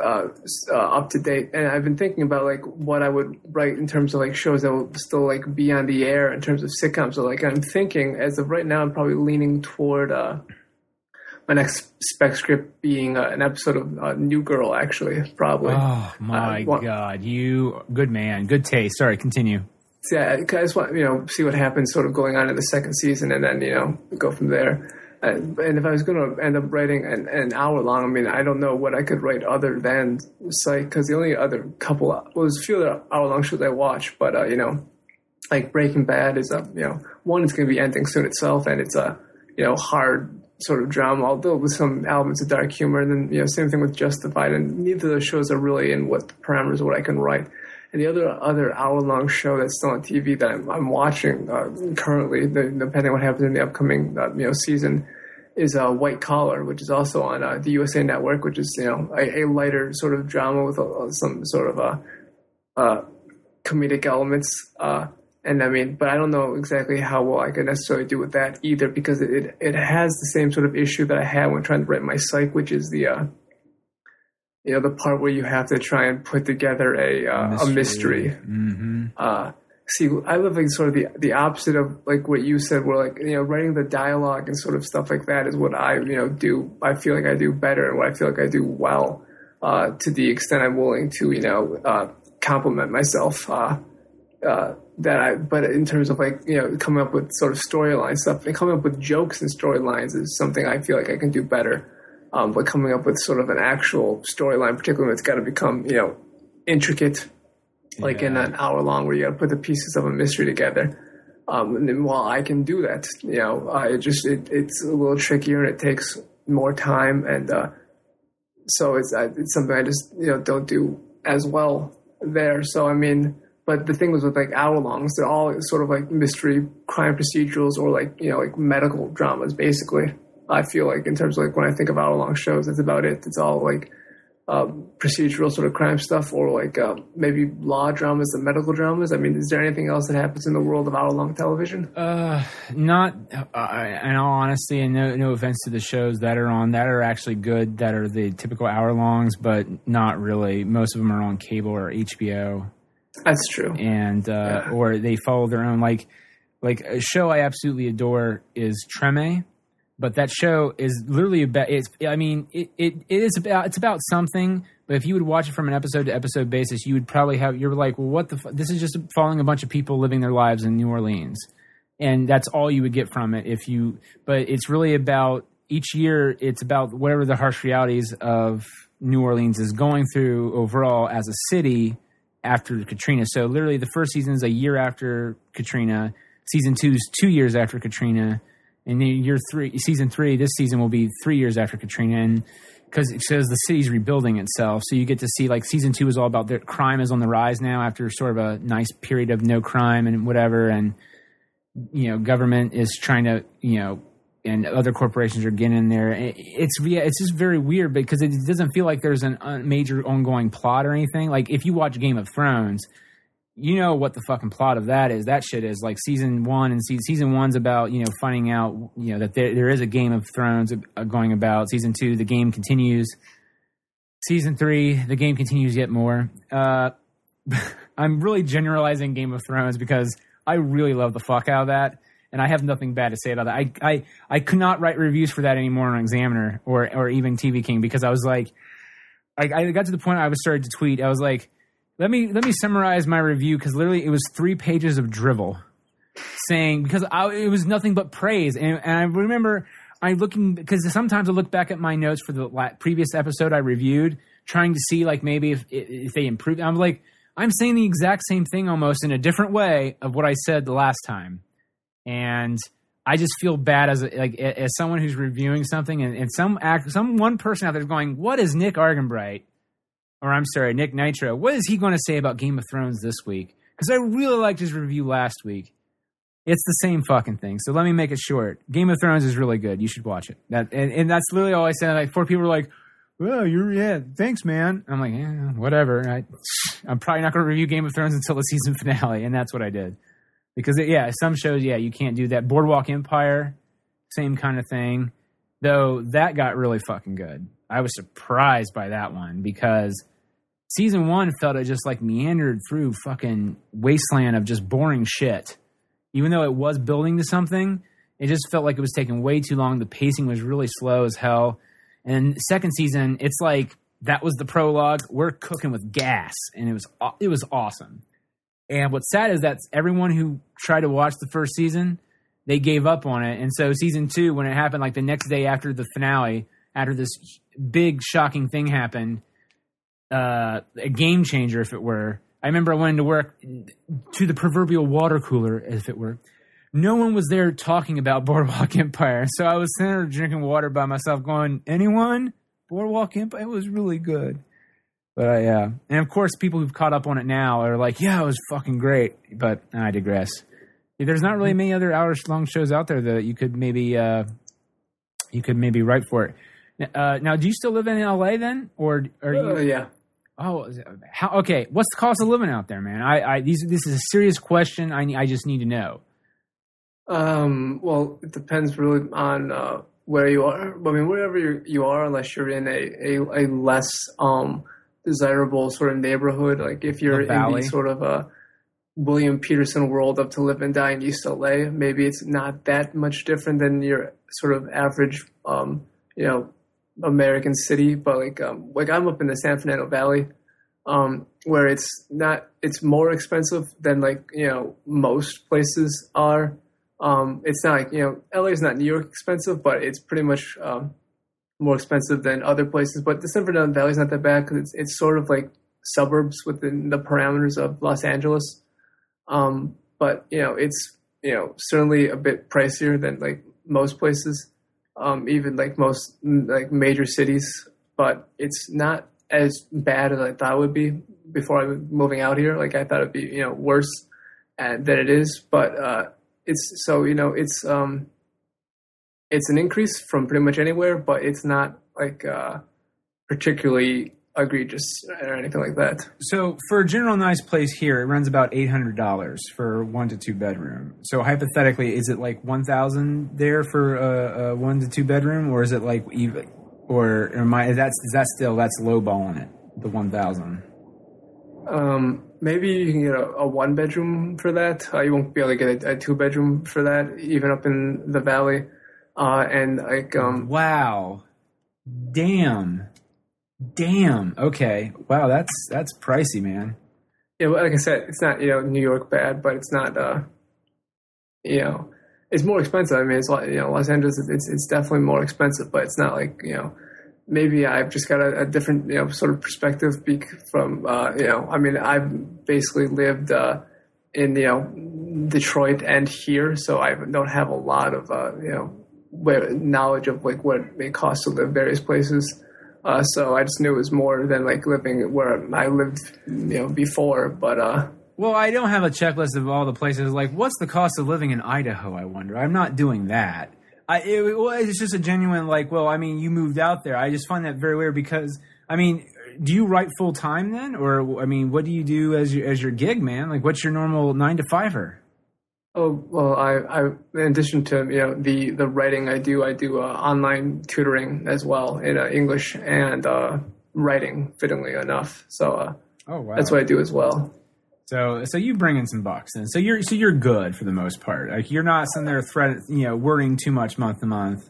uh, uh, up to date. And I've been thinking about like what I would write in terms of like shows that will still like be on the air in terms of sitcoms. So like I'm thinking as of right now, I'm probably leaning toward uh, my next spec script being uh, an episode of uh, New Girl. Actually, probably. Oh my Uh, god, you good man, good taste. Sorry, continue. Yeah, I just want you know see what happens, sort of going on in the second season, and then you know go from there. And, and if I was going to end up writing an, an hour long, I mean, I don't know what I could write other than Psych, because the only other couple, well, there's a few other hour long shows I watch, but uh, you know, like Breaking Bad is a you know one, it's going to be ending soon itself, and it's a you know hard sort of drama, although with some elements of dark humor. And then you know, same thing with Justified, and neither of those shows are really in what parameters of what I can write. And the other other hour long show that's still on TV that I'm, I'm watching uh, currently, the, depending on what happens in the upcoming uh, you know season, is uh, White Collar, which is also on uh, the USA Network, which is you know a, a lighter sort of drama with uh, some sort of uh, uh, comedic elements. Uh, and I mean, but I don't know exactly how well I could necessarily do with that either, because it it, has the same sort of issue that I had when trying to write my psych, which is the uh, you know the part where you have to try and put together a uh, a mystery. Mm-hmm. See, I live like sort of the the opposite of like what you said, where like you know writing the dialogue and sort of stuff like that is what I you know do. I feel like I do better, and what I feel like I do well. Uh, to the extent I'm willing to, you know, uh, compliment myself. Uh, uh, that I, but in terms of like you know coming up with sort of storyline stuff and coming up with jokes and storylines is something I feel like I can do better. Um, but coming up with sort of an actual storyline, particularly when it's got to become you know intricate, like in an hour long, where you got to put the pieces of a mystery together. Um, and then while I can do that, you know, uh, it just it, it's a little trickier and it takes more time, and uh, so it's it's something I just you know don't do as well there. So I mean, but the thing was with like hour longs, they're all sort of like mystery crime procedurals or like you know like medical dramas basically. I feel like in terms of like when I think of hour long shows, that's about it. It's all like um, procedural sort of crime stuff or like uh, maybe law dramas and medical dramas. I mean, is there anything else that happens in the world of hour long television? Uh, not uh, in all honesty, and no, no offense to the shows that are on that are actually good, that are the typical hour longs, but not really. Most of them are on cable or HBO, That's true. and uh, Yeah. or they follow their own. Like, like a show I absolutely adore is Treme, but that show is literally about. It's, I mean, it, it, it is about it's about something. But if you would watch it from an episode to episode basis, you would probably have you're like, well, what the? This is just following a bunch of people living their lives in New Orleans and that's all you would get from it if you. But it's really about each year. It's about whatever the harsh realities of New Orleans is going through overall as a city after Katrina. So literally, the first season is a year after Katrina. Season two is two years after Katrina, and then year three, season three, this season will be three years after Katrina, and because it says the city's rebuilding itself, so you get to see like season two is all about the crime is on the rise now after sort of a nice period of no crime and whatever, and you know government is trying to you know and other corporations are getting in there. It's yeah, it's just very weird because it doesn't feel like there's a major ongoing plot or anything. Like if you watch Game of Thrones, you know what the fucking plot of that is. That shit is like season one and season season one's about you know finding out you know that there, there is a Game of Thrones uh, going about. Season two, the game continues. Season three, the game continues yet more. Uh, I'm really generalizing Game of Thrones because I really love the fuck out of that and I have nothing bad to say about that. I I I could not write reviews for that anymore on Examiner or or even TV King because I was like, I, I got to the point I was starting to tweet. I was like, let me let me summarize my review because literally it was three pages of drivel, saying because I, it was nothing but praise, and, and I remember I looking because sometimes I look back at my notes for the previous episode I reviewed, trying to see like maybe if if they improved. I'm like. I'm saying the exact same thing almost in a different way of what I said the last time and I just feel bad as a, like as someone who's reviewing something, and, and some act, some one person out there is going, "What is Nick Argenbright?" Or I'm sorry, Nick Nitro. What is he going to say about Game of Thrones this week? Because I really liked his review last week. It's the same fucking thing. So let me make it short. Game of Thrones is really good. You should watch it. That and, and that's literally all I said. Like four people were like, "Well, you're yeah, thanks, man." I'm like, yeah, whatever. I, I'm probably not going to review Game of Thrones until the season finale, and that's what I did because it, yeah, some shows yeah you can't do that. Boardwalk Empire, same kind of thing. Though that got really fucking good. I was surprised by that one because season one felt it just like meandered through fucking wasteland of just boring shit. Even though it was building to something, it just felt like it was taking way too long. The pacing was really slow as hell. And second season, it's like that was the prologue. We're cooking with gas, and it was it was awesome. And what's sad is that everyone who tried to watch the first season, they gave up on it. And so season two, when it happened, like the next day after the finale, after this big shocking thing happened, uh, a game changer, if it were. I remember I went into work to the proverbial water cooler, if it were. No one was there talking about Boardwalk Empire, so I was sitting there drinking water by myself, going, "Anyone? Boardwalk Empire? It was really good." But uh, yeah, and of course, people who've caught up on it now are like, "Yeah, it was fucking great." But I digress. There's not really many other hour long shows out there that you could maybe uh, you could maybe write for it. Uh, now, do you still live in LA then, or are you? Uh, yeah. Oh, how? Okay, what's the cost of living out there, man? I, I these this is a serious question. I I just need to know. Um. Well, it depends really on uh, where you are. I mean, wherever you you are, unless you're in a a, a less um desirable sort of neighborhood. Like if you're the in the sort of a William Petersen world of to live and die in East LA, maybe it's not that much different than your sort of average, um, you know, American city. But like, um, like I'm up in the San Fernando Valley, um, where it's not, it's more expensive than like you know most places are. Um, it's not like you know LA is not New York expensive, but it's pretty much um, more expensive than other places. But the San Fernando Valley is not that bad because it's it's sort of like suburbs within the parameters of Los Angeles. Um, but you know, it's you know certainly a bit pricier than like most places, um, even like most like major cities. But it's not as bad as I thought it would be before I was moving out here. Like I thought it'd be you know worse uh, than it is. But uh, it's so you know it's um, it's an increase from pretty much anywhere, but it's not like uh, particularly egregious or anything like that. So for a general nice place here, it runs about eight hundred dollars for one to two bedroom. So hypothetically, is it like one thousand there for a, a, one to two bedroom, or is it like even, or am I? That's is that still that's low balling it the one thousand? Um, maybe you can get a, a one bedroom for that. Uh, you won't be able to get a, a two bedroom for that, even up in the valley. Uh, and like, um, wow, damn, damn. Okay, wow, that's that's pricey, man. Yeah, like I said, it's not you know New York bad, but it's not uh, you know, it's more expensive. I mean, it's like you know, Los Angeles. It's it's definitely more expensive, but it's not like you know. Maybe I've just got a, a different you know sort of perspective bec- from uh, you know. I mean, I've basically lived uh, in you know Detroit and here, so I don't have a lot of uh, you know where, knowledge of like what it costs to live various places. Uh, so I just knew it was more than like living where I lived, you know, before. But uh, Well, I don't have a checklist of all the places. Like, what's the cost of living in Idaho? I wonder. I'm not doing that. I, it, well, it's just a genuine like. Well, I mean, you moved out there. I just find that very weird because I mean, do you write full time then, or I mean, what do you do as your as your gig, man? Like, what's your normal nine to fiver? Oh well, I, I in addition to you know the the writing I do, I do uh, online tutoring as well in uh, English and uh, writing. Fittingly enough, so uh, Oh wow, that's what I do as well. So, so you bring in some bucks, and so you're so you're good for the most part. Like you're not sitting there threat, you know, worrying too much month to month.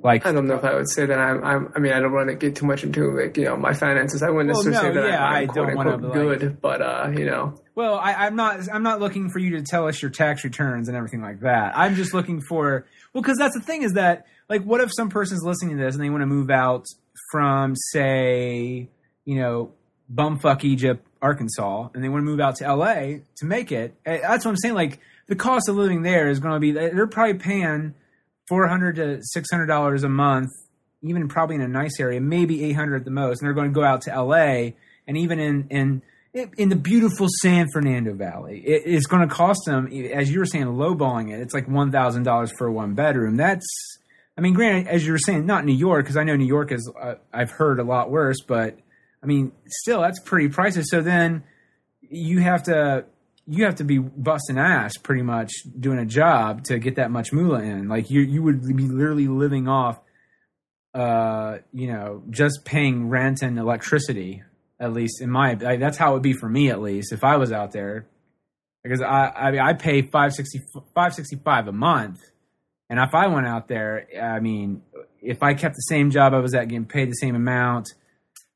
Like, I don't know if I would say that I'm. I'm I mean, I don't want to get too much into like you know my finances. I wouldn't Well, necessarily no, say that yeah, I'm, I I'm don't quote wanna unquote like- good, but uh, you know, well, I, I'm not I'm not looking for you to tell us your tax returns and everything like that. I'm just looking for well, because that's the thing is that like, what if some person's listening to this and they want to move out from say, you know, bumfuck Egypt, Arkansas, and they want to move out to L.A. to make it. Eh, That's what I'm saying. Like, the cost of living there is going to be they're probably paying four hundred to six hundred dollars a month, even probably in a nice area, maybe eight hundred at the most. And they're going to go out to L.A. and even in in in the beautiful San Fernando Valley, it, it's going to cost them, as you were saying, lowballing it. It's like one thousand dollars for one bedroom. That's, I mean, granted, as you were saying, not New York because I know New York is, uh, I've heard a lot worse, but I mean, still, that's pretty pricey. So then you have to you have to be busting ass pretty much doing a job to get that much moolah in. Like you you would be literally living off uh you know just paying rent and electricity at least in my I, that's how it would be for me at least if I was out there because I I I pay 560 565 a month and if I went out there I mean if I kept the same job I was at getting paid the same amount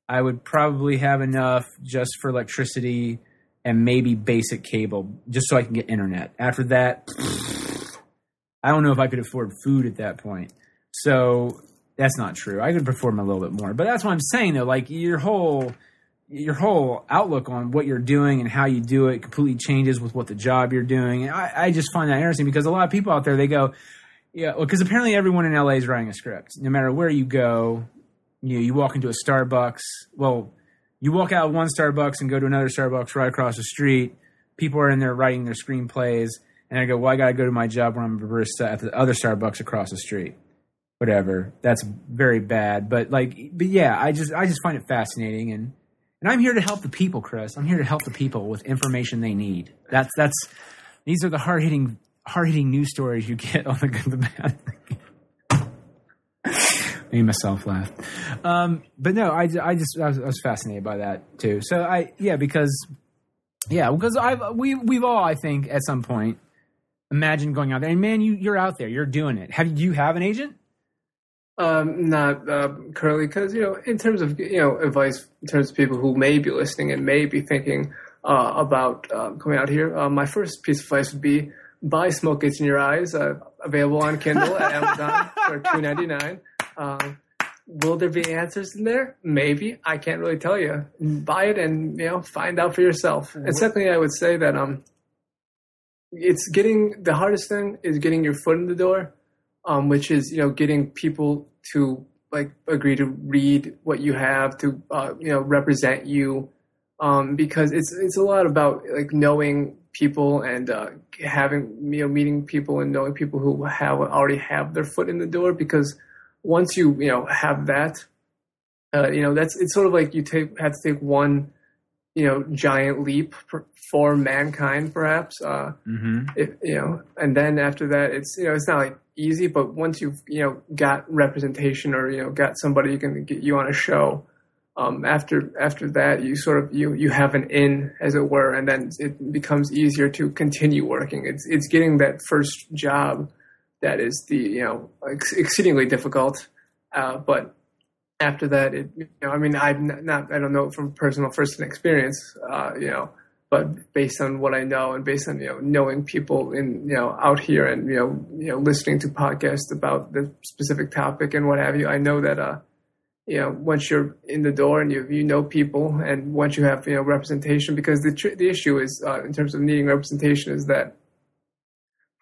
I would probably have enough just for electricity and maybe basic cable just so I can get internet. After that, I don't know if I could afford food at that point. So that's not true. I could perform a little bit more. But that's what I'm saying though. Like your whole your whole outlook on what you're doing and how you do it completely changes with what the job you're doing. And I, I just find that interesting because a lot of people out there they go, yeah, because apparently everyone in LA is writing a script. No matter where you go, you know, you walk into a Starbucks. Well, you walk out of one Starbucks and go to another Starbucks right across the street. People are in there writing their screenplays, and I go, "Well, I got to go to my job where I'm a barista at the other Starbucks across the street." Whatever. That's very bad, but like, but yeah, I just I just find it fascinating, and and I'm here to help the people, Chris. I'm here to help the people with information they need. That's that's these are the hard hitting hard hitting news stories you get on the good, the bad. made myself laugh. Um, but no, I, I just I was, I was fascinated by that too. So I yeah because yeah because I've we we've all I think at some point imagined going out there and man you you're out there you're doing it. Have you have an agent? Um, not uh, currently, because you know, in terms of you know advice, in terms of people who may be listening and may be thinking uh, about uh, coming out here, uh, my first piece of advice would be buy "Smoke Gets in Your Eyes," uh, available on Kindle at Amazon for two ninety nine. Um, will there be answers in there? Maybe. I can't really tell you. Buy it and you know find out for yourself. And secondly, I would say that um, it's getting the hardest thing is getting your foot in the door um, which is you know getting people to like agree to read what you have to uh, you know represent you um, because it's it's a lot about like knowing people and uh, having you know meeting people and knowing people who have already have their foot in the door because once you you know have that uh, you know that's it's sort of like you take have to take one you know giant leap for, for mankind perhaps uh, Mm-hmm. if, you know, and then after that, it's you know, it's not like easy, but once you've you know got representation or you know got somebody who can get you on a show, um, after after that, you sort of you you have an in, as it were, and then it becomes easier to continue working. It's it's getting that first job that is the you know ex- exceedingly difficult, uh, but after that, it you know, I mean, I'm not, I don't know from personal first experience, uh, you know but based on what I know and based on you know knowing people in you know out here and you know you know listening to podcasts about the specific topic and what have you, I know that uh you know once you're in the door and you you know people and once you have you know representation because the tr- the issue is uh, in terms of needing representation is that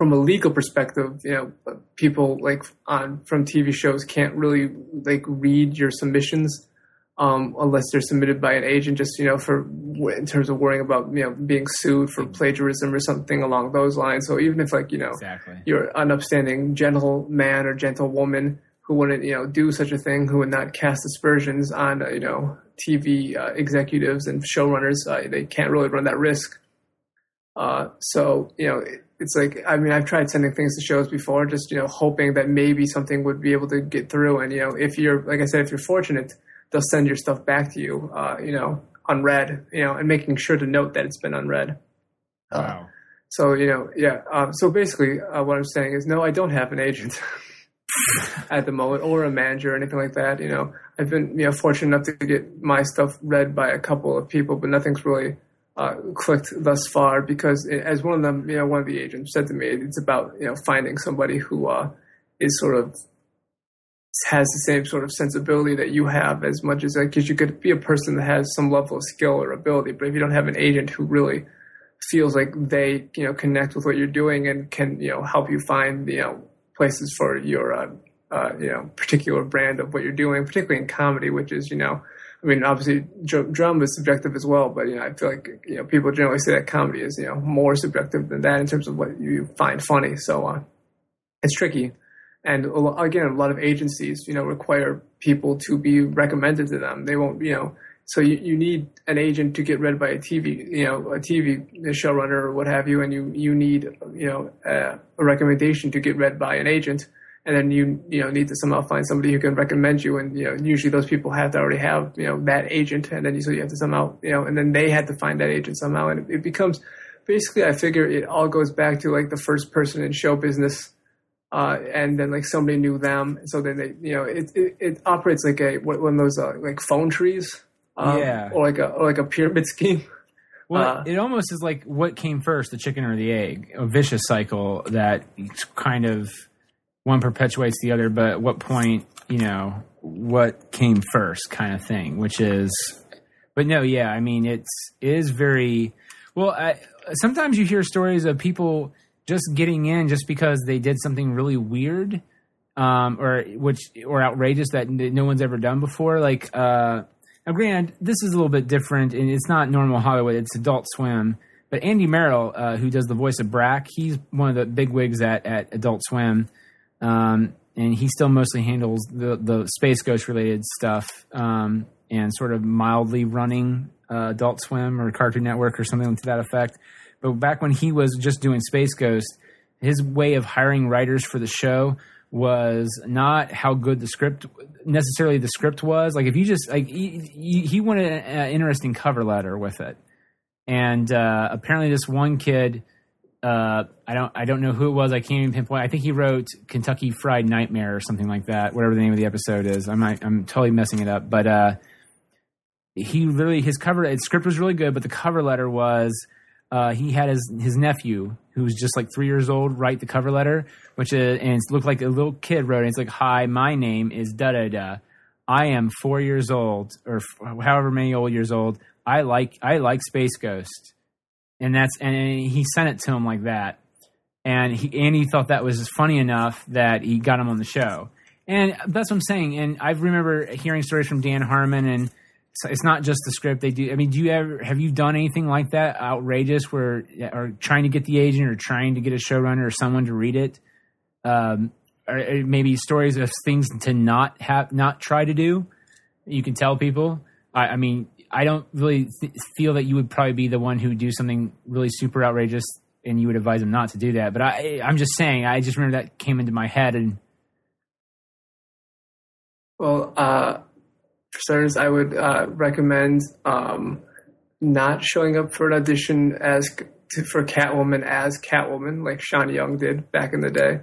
from a legal perspective, you know, people like on from TV shows can't really like read your submissions um, unless they're submitted by an agent. Just you know, for in terms of worrying about you know being sued for plagiarism or something along those lines. So even if like you know Exactly. you're an upstanding gentleman or gentlewoman who wouldn't you know do such a thing, who would not cast aspersions on uh, you know TV uh, executives and showrunners, uh, they can't really run that risk. Uh, so you know, it, it's like I mean, I've tried sending things to shows before, just you know, hoping that maybe something would be able to get through. And you know, if you're like I said, if you're fortunate, they'll send your stuff back to you, uh, you know, unread, you know, and making sure to note that it's been unread. Uh, Wow. So you know, yeah. Um, so basically, uh, what I'm saying is, no, I don't have an agent at the moment, or a manager, or anything like that. You know, I've been you know fortunate enough to get my stuff read by a couple of people, but nothing's really uh, clicked thus far. Because it, as one of them, you know, one of the agents said to me, it's about you know finding somebody who uh, is sort of has the same sort of sensibility that you have as much as because you could be a person that has some level of skill or ability, but if you don't have an agent who really feels like they you know connect with what you're doing and can you know help you find you know places for your uh, uh, you know particular brand of what you're doing, particularly in comedy, which is you know. I mean, obviously, dr- drama is subjective as well, but you know, I feel like you know people generally say that comedy is you know more subjective than that in terms of what you find funny. So uh, it's tricky, and again, a lot of agencies you know require people to be recommended to them. They won't, you know, so you, you need an agent to get read by a TV, you know, a TV showrunner or what have you, and you you need you know uh, a recommendation to get read by an agent, and then you you know need to somehow find somebody who can recommend you, and you know usually those people have to already have you know that agent, and then you, so you have to somehow you know, and then they had to find that agent somehow, and it, it becomes basically I figure it all goes back to like the first person in show business uh, and then like somebody knew them, so then they, you know, it it, it operates like a what- one of those uh, like phone trees, um, Yeah. or like a or like a pyramid scheme. Well, Uh, it almost is like what came first, the chicken or the egg, a vicious cycle that kind of one perpetuates the other. But at what point, you know, what came first, kind of thing, which is, but no, yeah, I mean, it's it is very well. I, sometimes you hear stories of people just getting in just because they did something really weird, um, or which or outrageous that no one's ever done before, like. uh now, granted, this is a little bit different, and it's not normal Hollywood; it's Adult Swim. But Andy Merrill, uh, who does the voice of Brak, he's one of the big wigs at, at Adult Swim, um, and he still mostly handles the the Space Ghost related stuff um, and sort of mildly running uh, Adult Swim or Cartoon Network or something to that effect. But back when he was just doing Space Ghost, his way of hiring writers for the show was not how good the script necessarily the script was like if you just like he, he wanted an interesting cover letter with it and uh apparently this one kid uh i don't i don't know who it was i can't even pinpoint i think he wrote kentucky fried nightmare or something like that whatever the name of the episode is i might i'm totally messing it up but uh he literally his cover his script was really good but the cover letter was uh, he had his his nephew who was just like three years old write the cover letter, which is and it looked like a little kid wrote it. It's like, "Hi, my name is da da da. I am four years old or f- however many old years old. I like I like Space Ghost." And that's and he sent it to him like that, and he and he thought that was funny enough that he got him on the show. And that's what I'm saying. And I remember hearing stories from Dan Harmon and so it's not just the script they do. I mean, do you ever have you done anything like that outrageous where or trying to get the agent or trying to get a showrunner or someone to read it? Um, or maybe stories of things to not have not try to do. You can tell people. I, I mean, I don't really th- feel that you would probably be the one who would do something really super outrageous and you would advise them not to do that. But I, I'm just saying. I just remember that came into my head and Well, uh, for starters, I would uh, recommend um, not showing up for an audition as to, for Catwoman as Catwoman, like Sean Young did back in the day.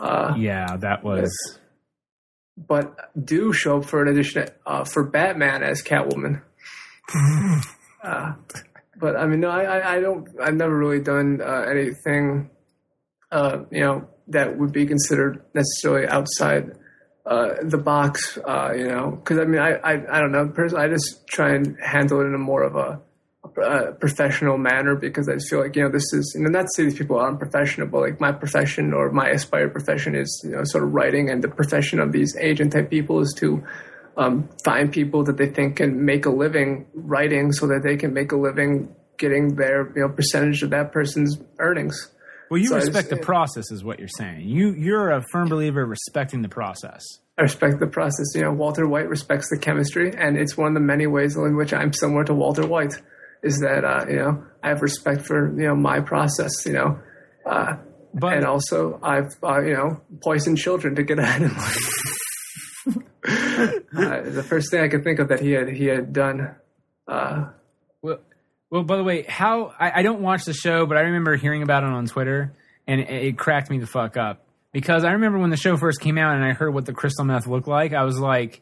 Uh, yeah, that was. but do show up for an audition uh, for Batman as Catwoman. uh, but I mean, no, I, I, don't. I've never really done uh, anything, uh, you know, that would be considered necessarily outside uh, the box. Uh, you know, because I mean, I, I, I don't know. Personally, I just try and handle it in a more of a, a professional manner because I just feel like you know this is know not to say these people are unprofessional, but like my profession or my aspired profession is you know sort of writing, and the profession of these agent type people is to um, find people that they think can make a living writing so that they can make a living getting their you know percentage of that person's earnings. Well, you So respect just- the process, is what you're saying. You you're a firm believer respecting the process. I respect the process. You know, Walter White respects the chemistry, and it's one of the many ways in which I'm similar to Walter White. Is that uh, you know I have respect for you know my process. You know, uh, But and also I've uh, you know poisoned children to get ahead in life. Uh, the first thing I could think of that he had he had done. Uh, Well, well, by the way, how I, I don't watch the show, but I remember hearing about it on Twitter, and it, it cracked me the fuck up because I remember when the show first came out and I heard what the crystal meth looked like. I was like,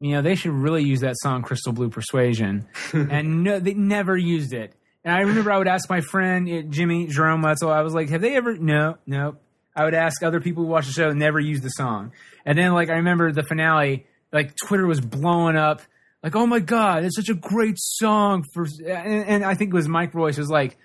you know, they should really use that song "Crystal Blue Persuasion," and no, they never used it. And I remember I would ask my friend uh, Jimmy Jerome Wetzel. I was like, "Have they ever?" No, no. I would ask other people who watch the show, never use the song. And then, like, I remember the finale, like, Twitter was blowing up, like, oh my God, it's such a great song for. And, and I think it was Mike Royce was like,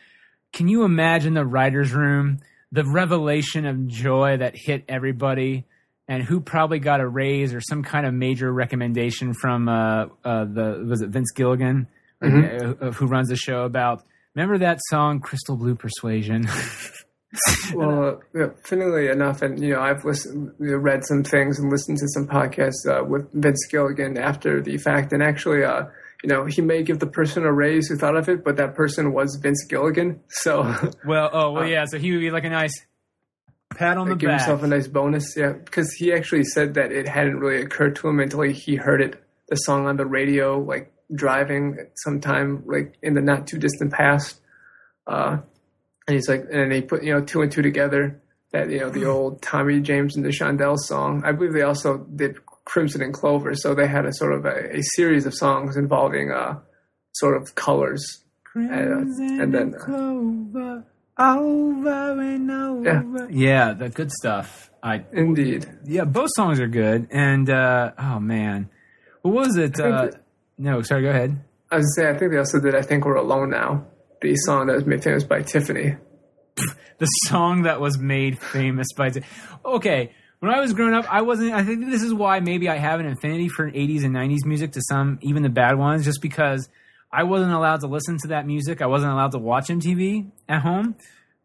can you imagine the writer's room, the revelation of joy that hit everybody? And who probably got a raise or some kind of major recommendation from uh, uh, the was it Vince Gilligan, uh, who runs the show about remember that song Crystal Blue Persuasion? Well, uh, yeah, funnily enough, and you know, I've listened, you know, read some things and listened to some podcasts uh, with Vince Gilligan after the fact, and actually, uh, you know, he may give the person a raise who thought of it, but that person was Vince Gilligan, so well, oh well, yeah. So he would be like a nice pat on the give back. himself a nice bonus, yeah, because he actually said that it hadn't really occurred to him until he, he heard it, the song on the radio, like driving sometime, like in the not too distant past. Uh, and he's like, and he put you know two and two together that you know the old Tommy James and the Shondells song. I believe they also did Crimson and Clover, so they had a sort of a, a series of songs involving uh, sort of colors. Crimson and then, and clover, over and over. Yeah. yeah, the good stuff. I Indeed, yeah, both songs are good. And uh, oh man, what was it? Uh, that- no, sorry, go ahead. I was gonna say I think they also did. I think we're alone now. The song that was made famous by Tiffany. the song that was made famous by. okay, when I was growing up, I wasn't. I think this is why maybe I have an affinity for '80s and '90s music to some, even the bad ones, just because I wasn't allowed to listen to that music. I wasn't allowed to watch MTV at home.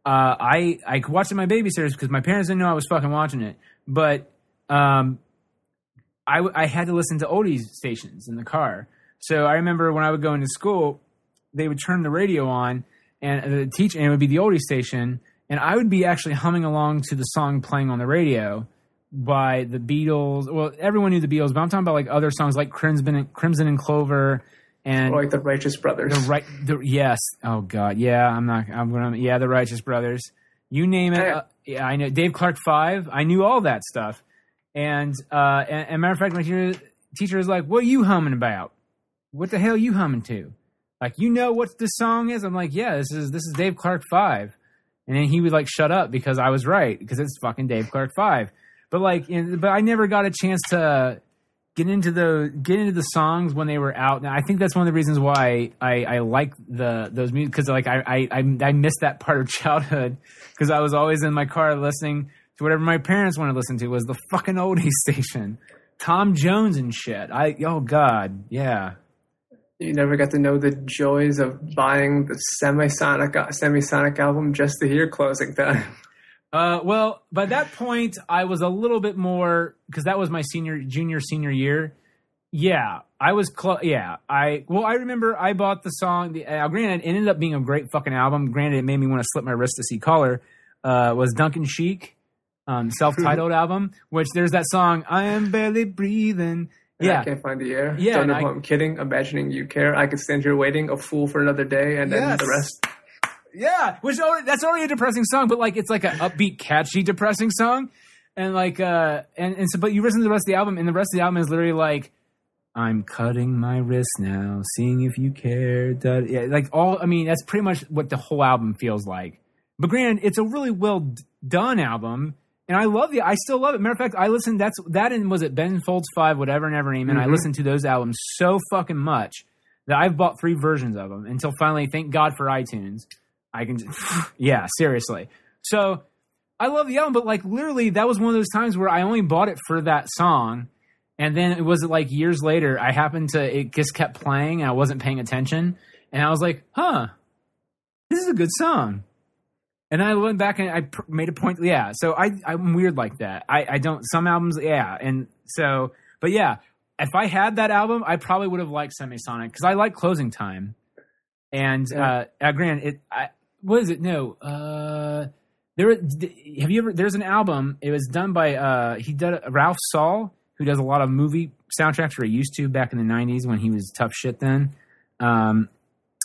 Uh, I I could watch it my babysitters because my parents didn't know I was fucking watching it, but um, I I had to listen to oldies stations in the car. So I remember when I would go into school, they would turn the radio on and the teacher and it would be the oldie station, and I would be actually humming along to the song playing on the radio by the Beatles. Well, everyone knew the Beatles, but I'm talking about like other songs like Crimson and, Crimson and Clover and Or like the Righteous Brothers. the right. The, yes. Oh God. Yeah. I'm not. I'm gonna. Yeah. The Righteous Brothers. You name it. Yeah. Uh, yeah. I know. Dave Clark Five. I knew all that stuff. And uh, and, and matter of fact, my teacher, teacher is like, "What are you humming about? What the hell you humming to? Like, you know what this song is?" I'm like, "Yeah, this is this is Dave Clark Five. And then he would like shut up because I was right because it's fucking Dave Clark Five. But like, in, but I never got a chance to get into the get into the songs when they were out. Now I think that's one of the reasons why I, I like the those music because like I, I I missed that part of childhood because I was always in my car listening to whatever my parents wanted to listen to was the fucking oldie station, Tom Jones and shit. I oh god yeah. You never got to know the joys of buying the semisonic semisonic album just to hear closing time. Uh, well, by that point, I was a little bit more because that was my senior, junior, senior year. Yeah, I was. Cl- yeah, I. Well, I remember I bought the song. The, uh, granted, it ended up being a great fucking album. Granted, it made me want to slip my wrist to see color. Uh, was Duncan Sheik, um, self-titled album, which there's that song "I Am Barely Breathing." I Yeah, can't find the air. Yeah, Don't know who I- I'm kidding. Imagining you care. I could stand here waiting, a fool for another day, and then Yes. the rest. Yeah, which that's already a depressing song, but like it's like an upbeat, catchy, depressing song, and like uh and and so but you listen to the rest of the album, and the rest of the album is literally like I'm cutting my wrist now, seeing if you care. Da, yeah, like all, I mean, that's pretty much what the whole album feels like. But granted, it's a really well d- done album, and I love the. I still love it. Matter of fact, I listened. That's that and was it Ben Folds Five, whatever, never name. And I Mhm. listened to those albums so fucking much that I've bought three versions of them until finally, thank God for iTunes, I can. Just, yeah, seriously. So I love the album, but like literally, that was one of those times where I only bought it for that song. And then it was like years later, I happened to, it just kept playing and I wasn't paying attention. And I was like, huh, this is a good song. And I went back and I pr- made a point. Yeah. So I, I'm weird like that. I, I don't, some albums, yeah. And so, but yeah, if I had that album, I probably would have liked Semisonic because I like Closing Time. And, Yeah. uh, uh, granted, it, I, what is it? No, uh, there, have you ever, there's an album, it was done by, uh, he did, Ralph Sall, who does a lot of movie soundtracks, or he used to back in the 90s when he was tough shit then. Um,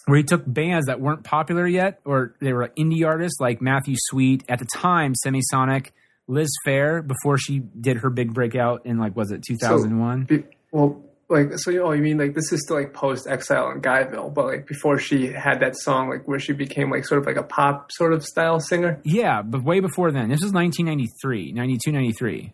where he took bands that weren't popular yet, or they were indie artists like Matthew Sweet at the time, Semisonic, Liz Phair before she did her big breakout in like was it 2001? Well, like so, you know, you mean like this is still like post Exile and Guyville, but like before she had that song, like where she became like sort of like a pop sort of style singer. yeah, but way before then. This was 1993, 92, 93.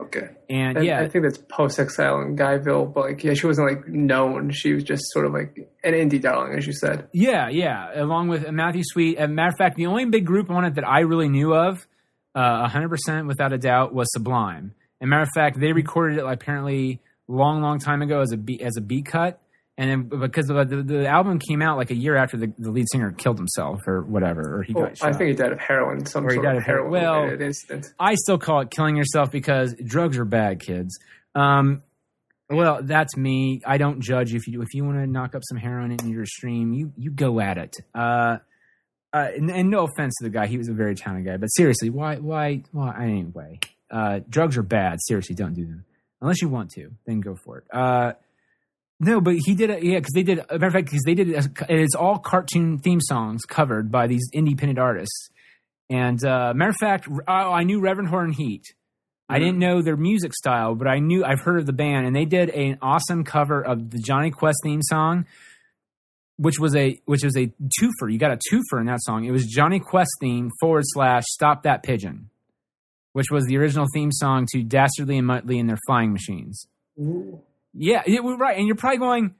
Okay, And And yeah, I think that's post Exile and Guyville, but like yeah, she wasn't like known. She was just sort of like an indie darling, as you said. Yeah, yeah. Along with Matthew Sweet. As a matter of fact, the only big group on it that I really knew of, uh, 100% without a doubt, was Sublime. And matter of fact, they recorded it like, apparently long, long time ago as a B, as a B cut. And then because the, the, the album came out like a year after the, the lead singer killed himself or whatever, or he Well, got shot. I think he died of heroin, some Or he sort died of of heroin. Well- incident. I still call it killing yourself because drugs are bad, kids. Um, well, that's me. I don't judge if you if you want to knock up some heroin in your stream, you you go at it. Uh, uh, and, and no offense to the guy, he was a very talented guy, but seriously, why why why anyway? Uh, drugs are bad. Seriously, don't do them unless you want to. Then go for it. No, but he did it. Yeah, because they did. A matter of fact, because they did it. It's all cartoon theme songs covered by these independent artists. And uh, matter of fact, oh, I knew Reverend Horton Heat. I didn't know their music style, but I knew I've heard of the band, and they did an awesome cover of the Jonny Quest theme song, which was a which was a twofer. You got a twofer in that song. It was Jonny Quest theme forward slash Stop That Pigeon, which was the original theme song to Dastardly and Muttley and their Flying Machines. Yeah, we're right. And you're probably going,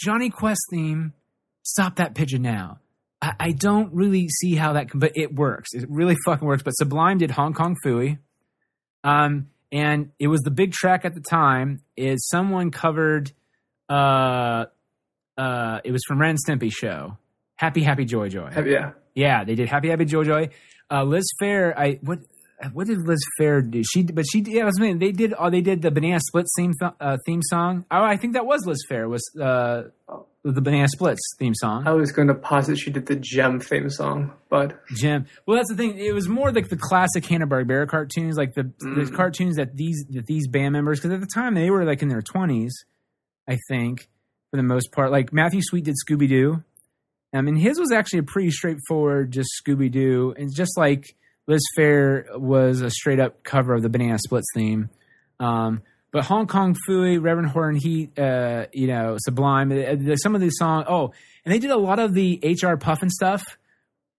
Jonny Quest theme, stop that pigeon now. I, I don't really see how that can, but it works. It really fucking works. But Sublime did Hong Kong Phooey. Um, and it was the big track at the time is someone covered, uh, uh, it was from Ren Stimpy show. Happy, happy, joy, joy. Yeah, Yeah, they did Happy Happy Joy Joy. Uh, Liz Phair, I what what did Liz Phair do? She but she yeah, I was saying they did oh they did the Banana Splits theme th- uh, theme song. Oh, I think that was Liz Phair was uh the Banana Splits theme song. I was going to posit she did the Jem theme song, but Jim. Well, that's the thing. It was more like the classic Hanna Barbera cartoons, like the the Mm. cartoons that these that these band members because at the time they were like in their twenties, I think for the most part. Like Matthew Sweet did Scooby Doo. I mean, his was actually a pretty straightforward, just Scooby Doo, and just like Liz Phair was a straight up cover of the Banana Splits theme. Um, but Hong Kong Phooey, Reverend Horton Heat, uh, you know, Sublime, uh, uh, some of these songs. Oh, and they did a lot of the HR Pufnstuf.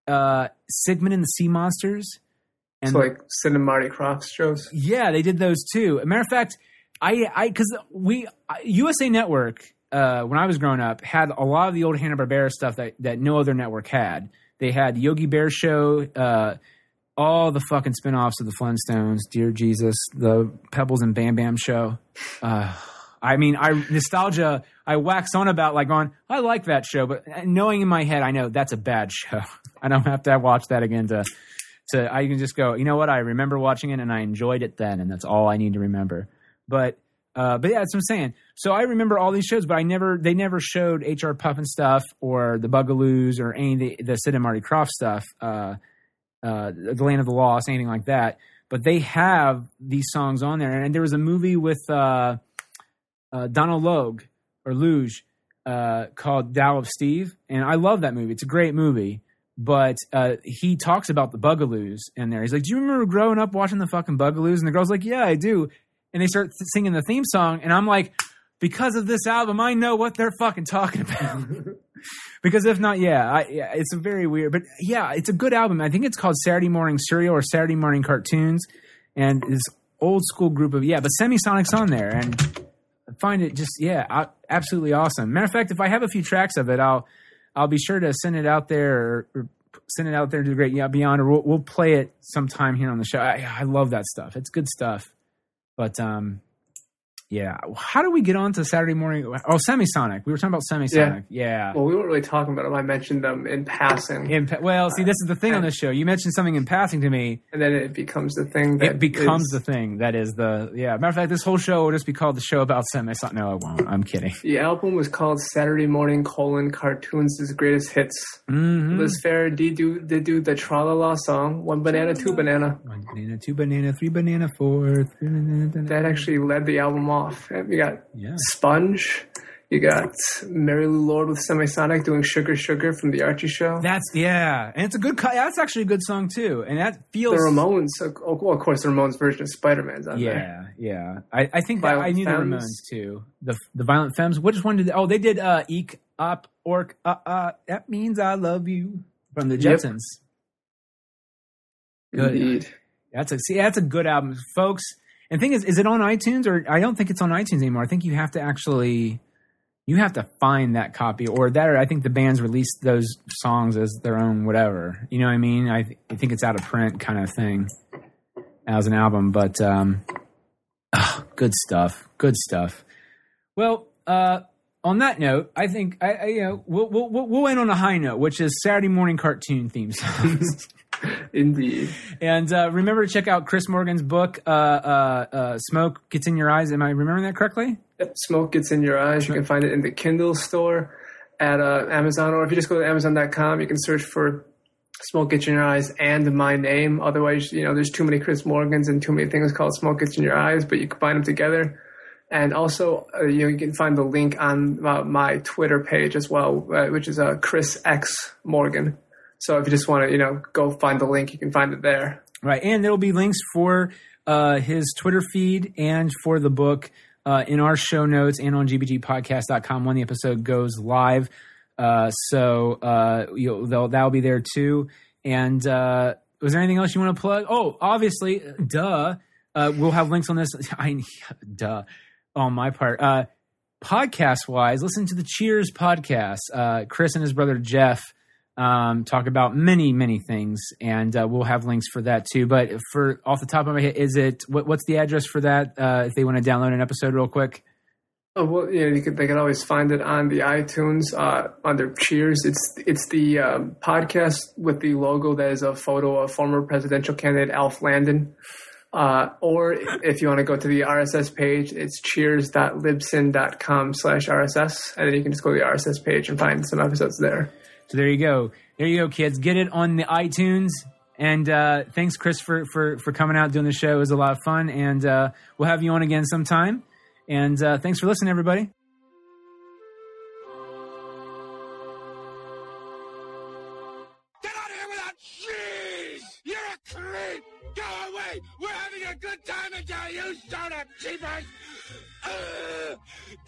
Uh, Sigmund and the Sea Monsters, and so like Sid and Marty Krofft's shows. yeah, they did those too. A matter of fact, I I because we USA Network uh, when I was growing up had a lot of the old Hanna Barbera stuff that that no other network had. They had Yogi Bear show, uh, all the fucking spin-offs of the Flintstones, Dear Jesus, the Pebbles and Bam Bam show. Uh, I mean, I nostalgia. I wax on about like on. I like that show, but knowing in my head, I know that's a bad show. I don't have to watch that again to to I can just go, you know what? I remember watching it and I enjoyed it then, and that's all I need to remember. But uh, but yeah, that's what I'm saying. So I remember all these shows, but I never they never showed HR Pufnstuf or the Bugaloos or any of the, the Sid and Marty Krofft stuff, uh, uh, the Land of the Lost, anything like that. But they have these songs on there, and there was a movie with uh, uh, Donal Logue or Luge uh, called Tao of Steve, and I love that movie. It's a great movie but uh, he talks about the Bugaloos in there. He's like, "Do you remember growing up watching the fucking Bugaloos?" And the girl's like, "Yeah, I do." And they start singing the theme song, and I'm like, because of this album, I know what they're fucking talking about. because if not, yeah, I, yeah, it's a very weird, but yeah, it's a good album. I think it's called Saturday Morning Cereal or Saturday Morning Cartoons, and this old school group of yeah, but Semisonic's on there, and I find it just yeah, absolutely awesome. Matter of fact, if I have a few tracks of it, I'll I'll be sure to send it out there or, or send it out there to the great yeah beyond, or we'll, we'll play it sometime here on the show. I, I love that stuff. It's good stuff, but um. Yeah, how do we get on to Saturday morning? Oh, Semisonic. We were talking about Semisonic. Yeah. Well, we weren't really talking about them. I mentioned them in passing, In pa- well, see, this is the thing on this show. You mentioned something in passing to me. and then it becomes the thing that It becomes is- the thing that is the yeah. Matter of fact, this whole show will just be called the show about Semisonic. No, it won't. I'm kidding. The album was called Saturday Morning colon Cartoons' Greatest Hits. Mm-hmm. Liz Phair did do did do the Tra La La song, One Banana, Two Banana. One banana, two banana, three banana, four. Three banana, That actually led the album off. And You got yeah. Sponge. You got Mary Lou Lord with Semisonic doing Sugar Sugar from the Archie Show. That's yeah, and it's a good. That's actually a good song too, and that feels. the Ramones, well, of course, the Ramones version of Spider Man's on there. Yeah, yeah. I, I think that, I knew Femmes. the Ramones too. The the Violent Femmes. Which one did? They, oh, they did. Uh, Eep Opp Ork. Uh, uh, that means I love you from the Yep. Jetsons. Good. Indeed. That's a see. That's a good album, folks. And thing is, is it on iTunes or I don't think it's on iTunes anymore. I think you have to actually, you have to find that copy or that. Or I think the bands released those songs as their own whatever. You know what I mean? I, th- I think it's out of print kind of thing as an album. But um, ah, good stuff. Good stuff. Well, uh, on that note, I think I, I you know we'll we'll we'll end on a high note, which is Saturday morning cartoon theme songs. Indeed. And uh, remember to check out Chris Morgan's book, uh, uh, uh, "Smoke Gets in Your Eyes." Am I remembering that correctly? Yep, Smoke Gets in Your Eyes. You can find it in the Kindle store at uh, Amazon, or if you just go to Amazon.com, you can search for Smoke Gets in Your Eyes and my name. Otherwise, you know, there's too many Chris Morgans and too many things called Smoke Gets in Your Eyes, but you can find them together. And also, uh, you know, you can find the link on uh, my Twitter page as well, uh, which is uh, Chris X Morgan. So if you just want to, you know, go find the link, you can find it there. Right, and there will be links for uh, his Twitter feed and for the book uh, in our show notes and on gbgpodcast.com when the episode goes live. Uh, so uh, that'll be there too. And uh, was there anything else you want to plug? Oh, obviously, duh. Uh, we'll have links on this. I duh on my part. Podcast wise, listen to the Cheers podcast. Chris and his brother Jeff um, talk about many, many things, and uh, we'll have links for that too. But for off the top of my head, is it what, what's the address for that? Uh, if they want to download an episode real quick, Oh, well, yeah, you could, they can always find it on the iTunes uh, under Cheers. It's it's the um, podcast with the logo that is a photo of former presidential candidate Alf Landon. Uh, or if you want to go to the RSS page, it's cheers.libsyn.com slash RSS. And then you can just go to the RSS page and find some episodes there. So there you go. There you go, kids. Get it on the iTunes. And uh, thanks, Chris, for, for for coming out doing the show. It was a lot of fun, and uh, we'll have you on again sometime. And uh, thanks for listening, everybody. Get out of here without cheese! You're a creep! Go away! We're having a good time until you showed up, cheapers!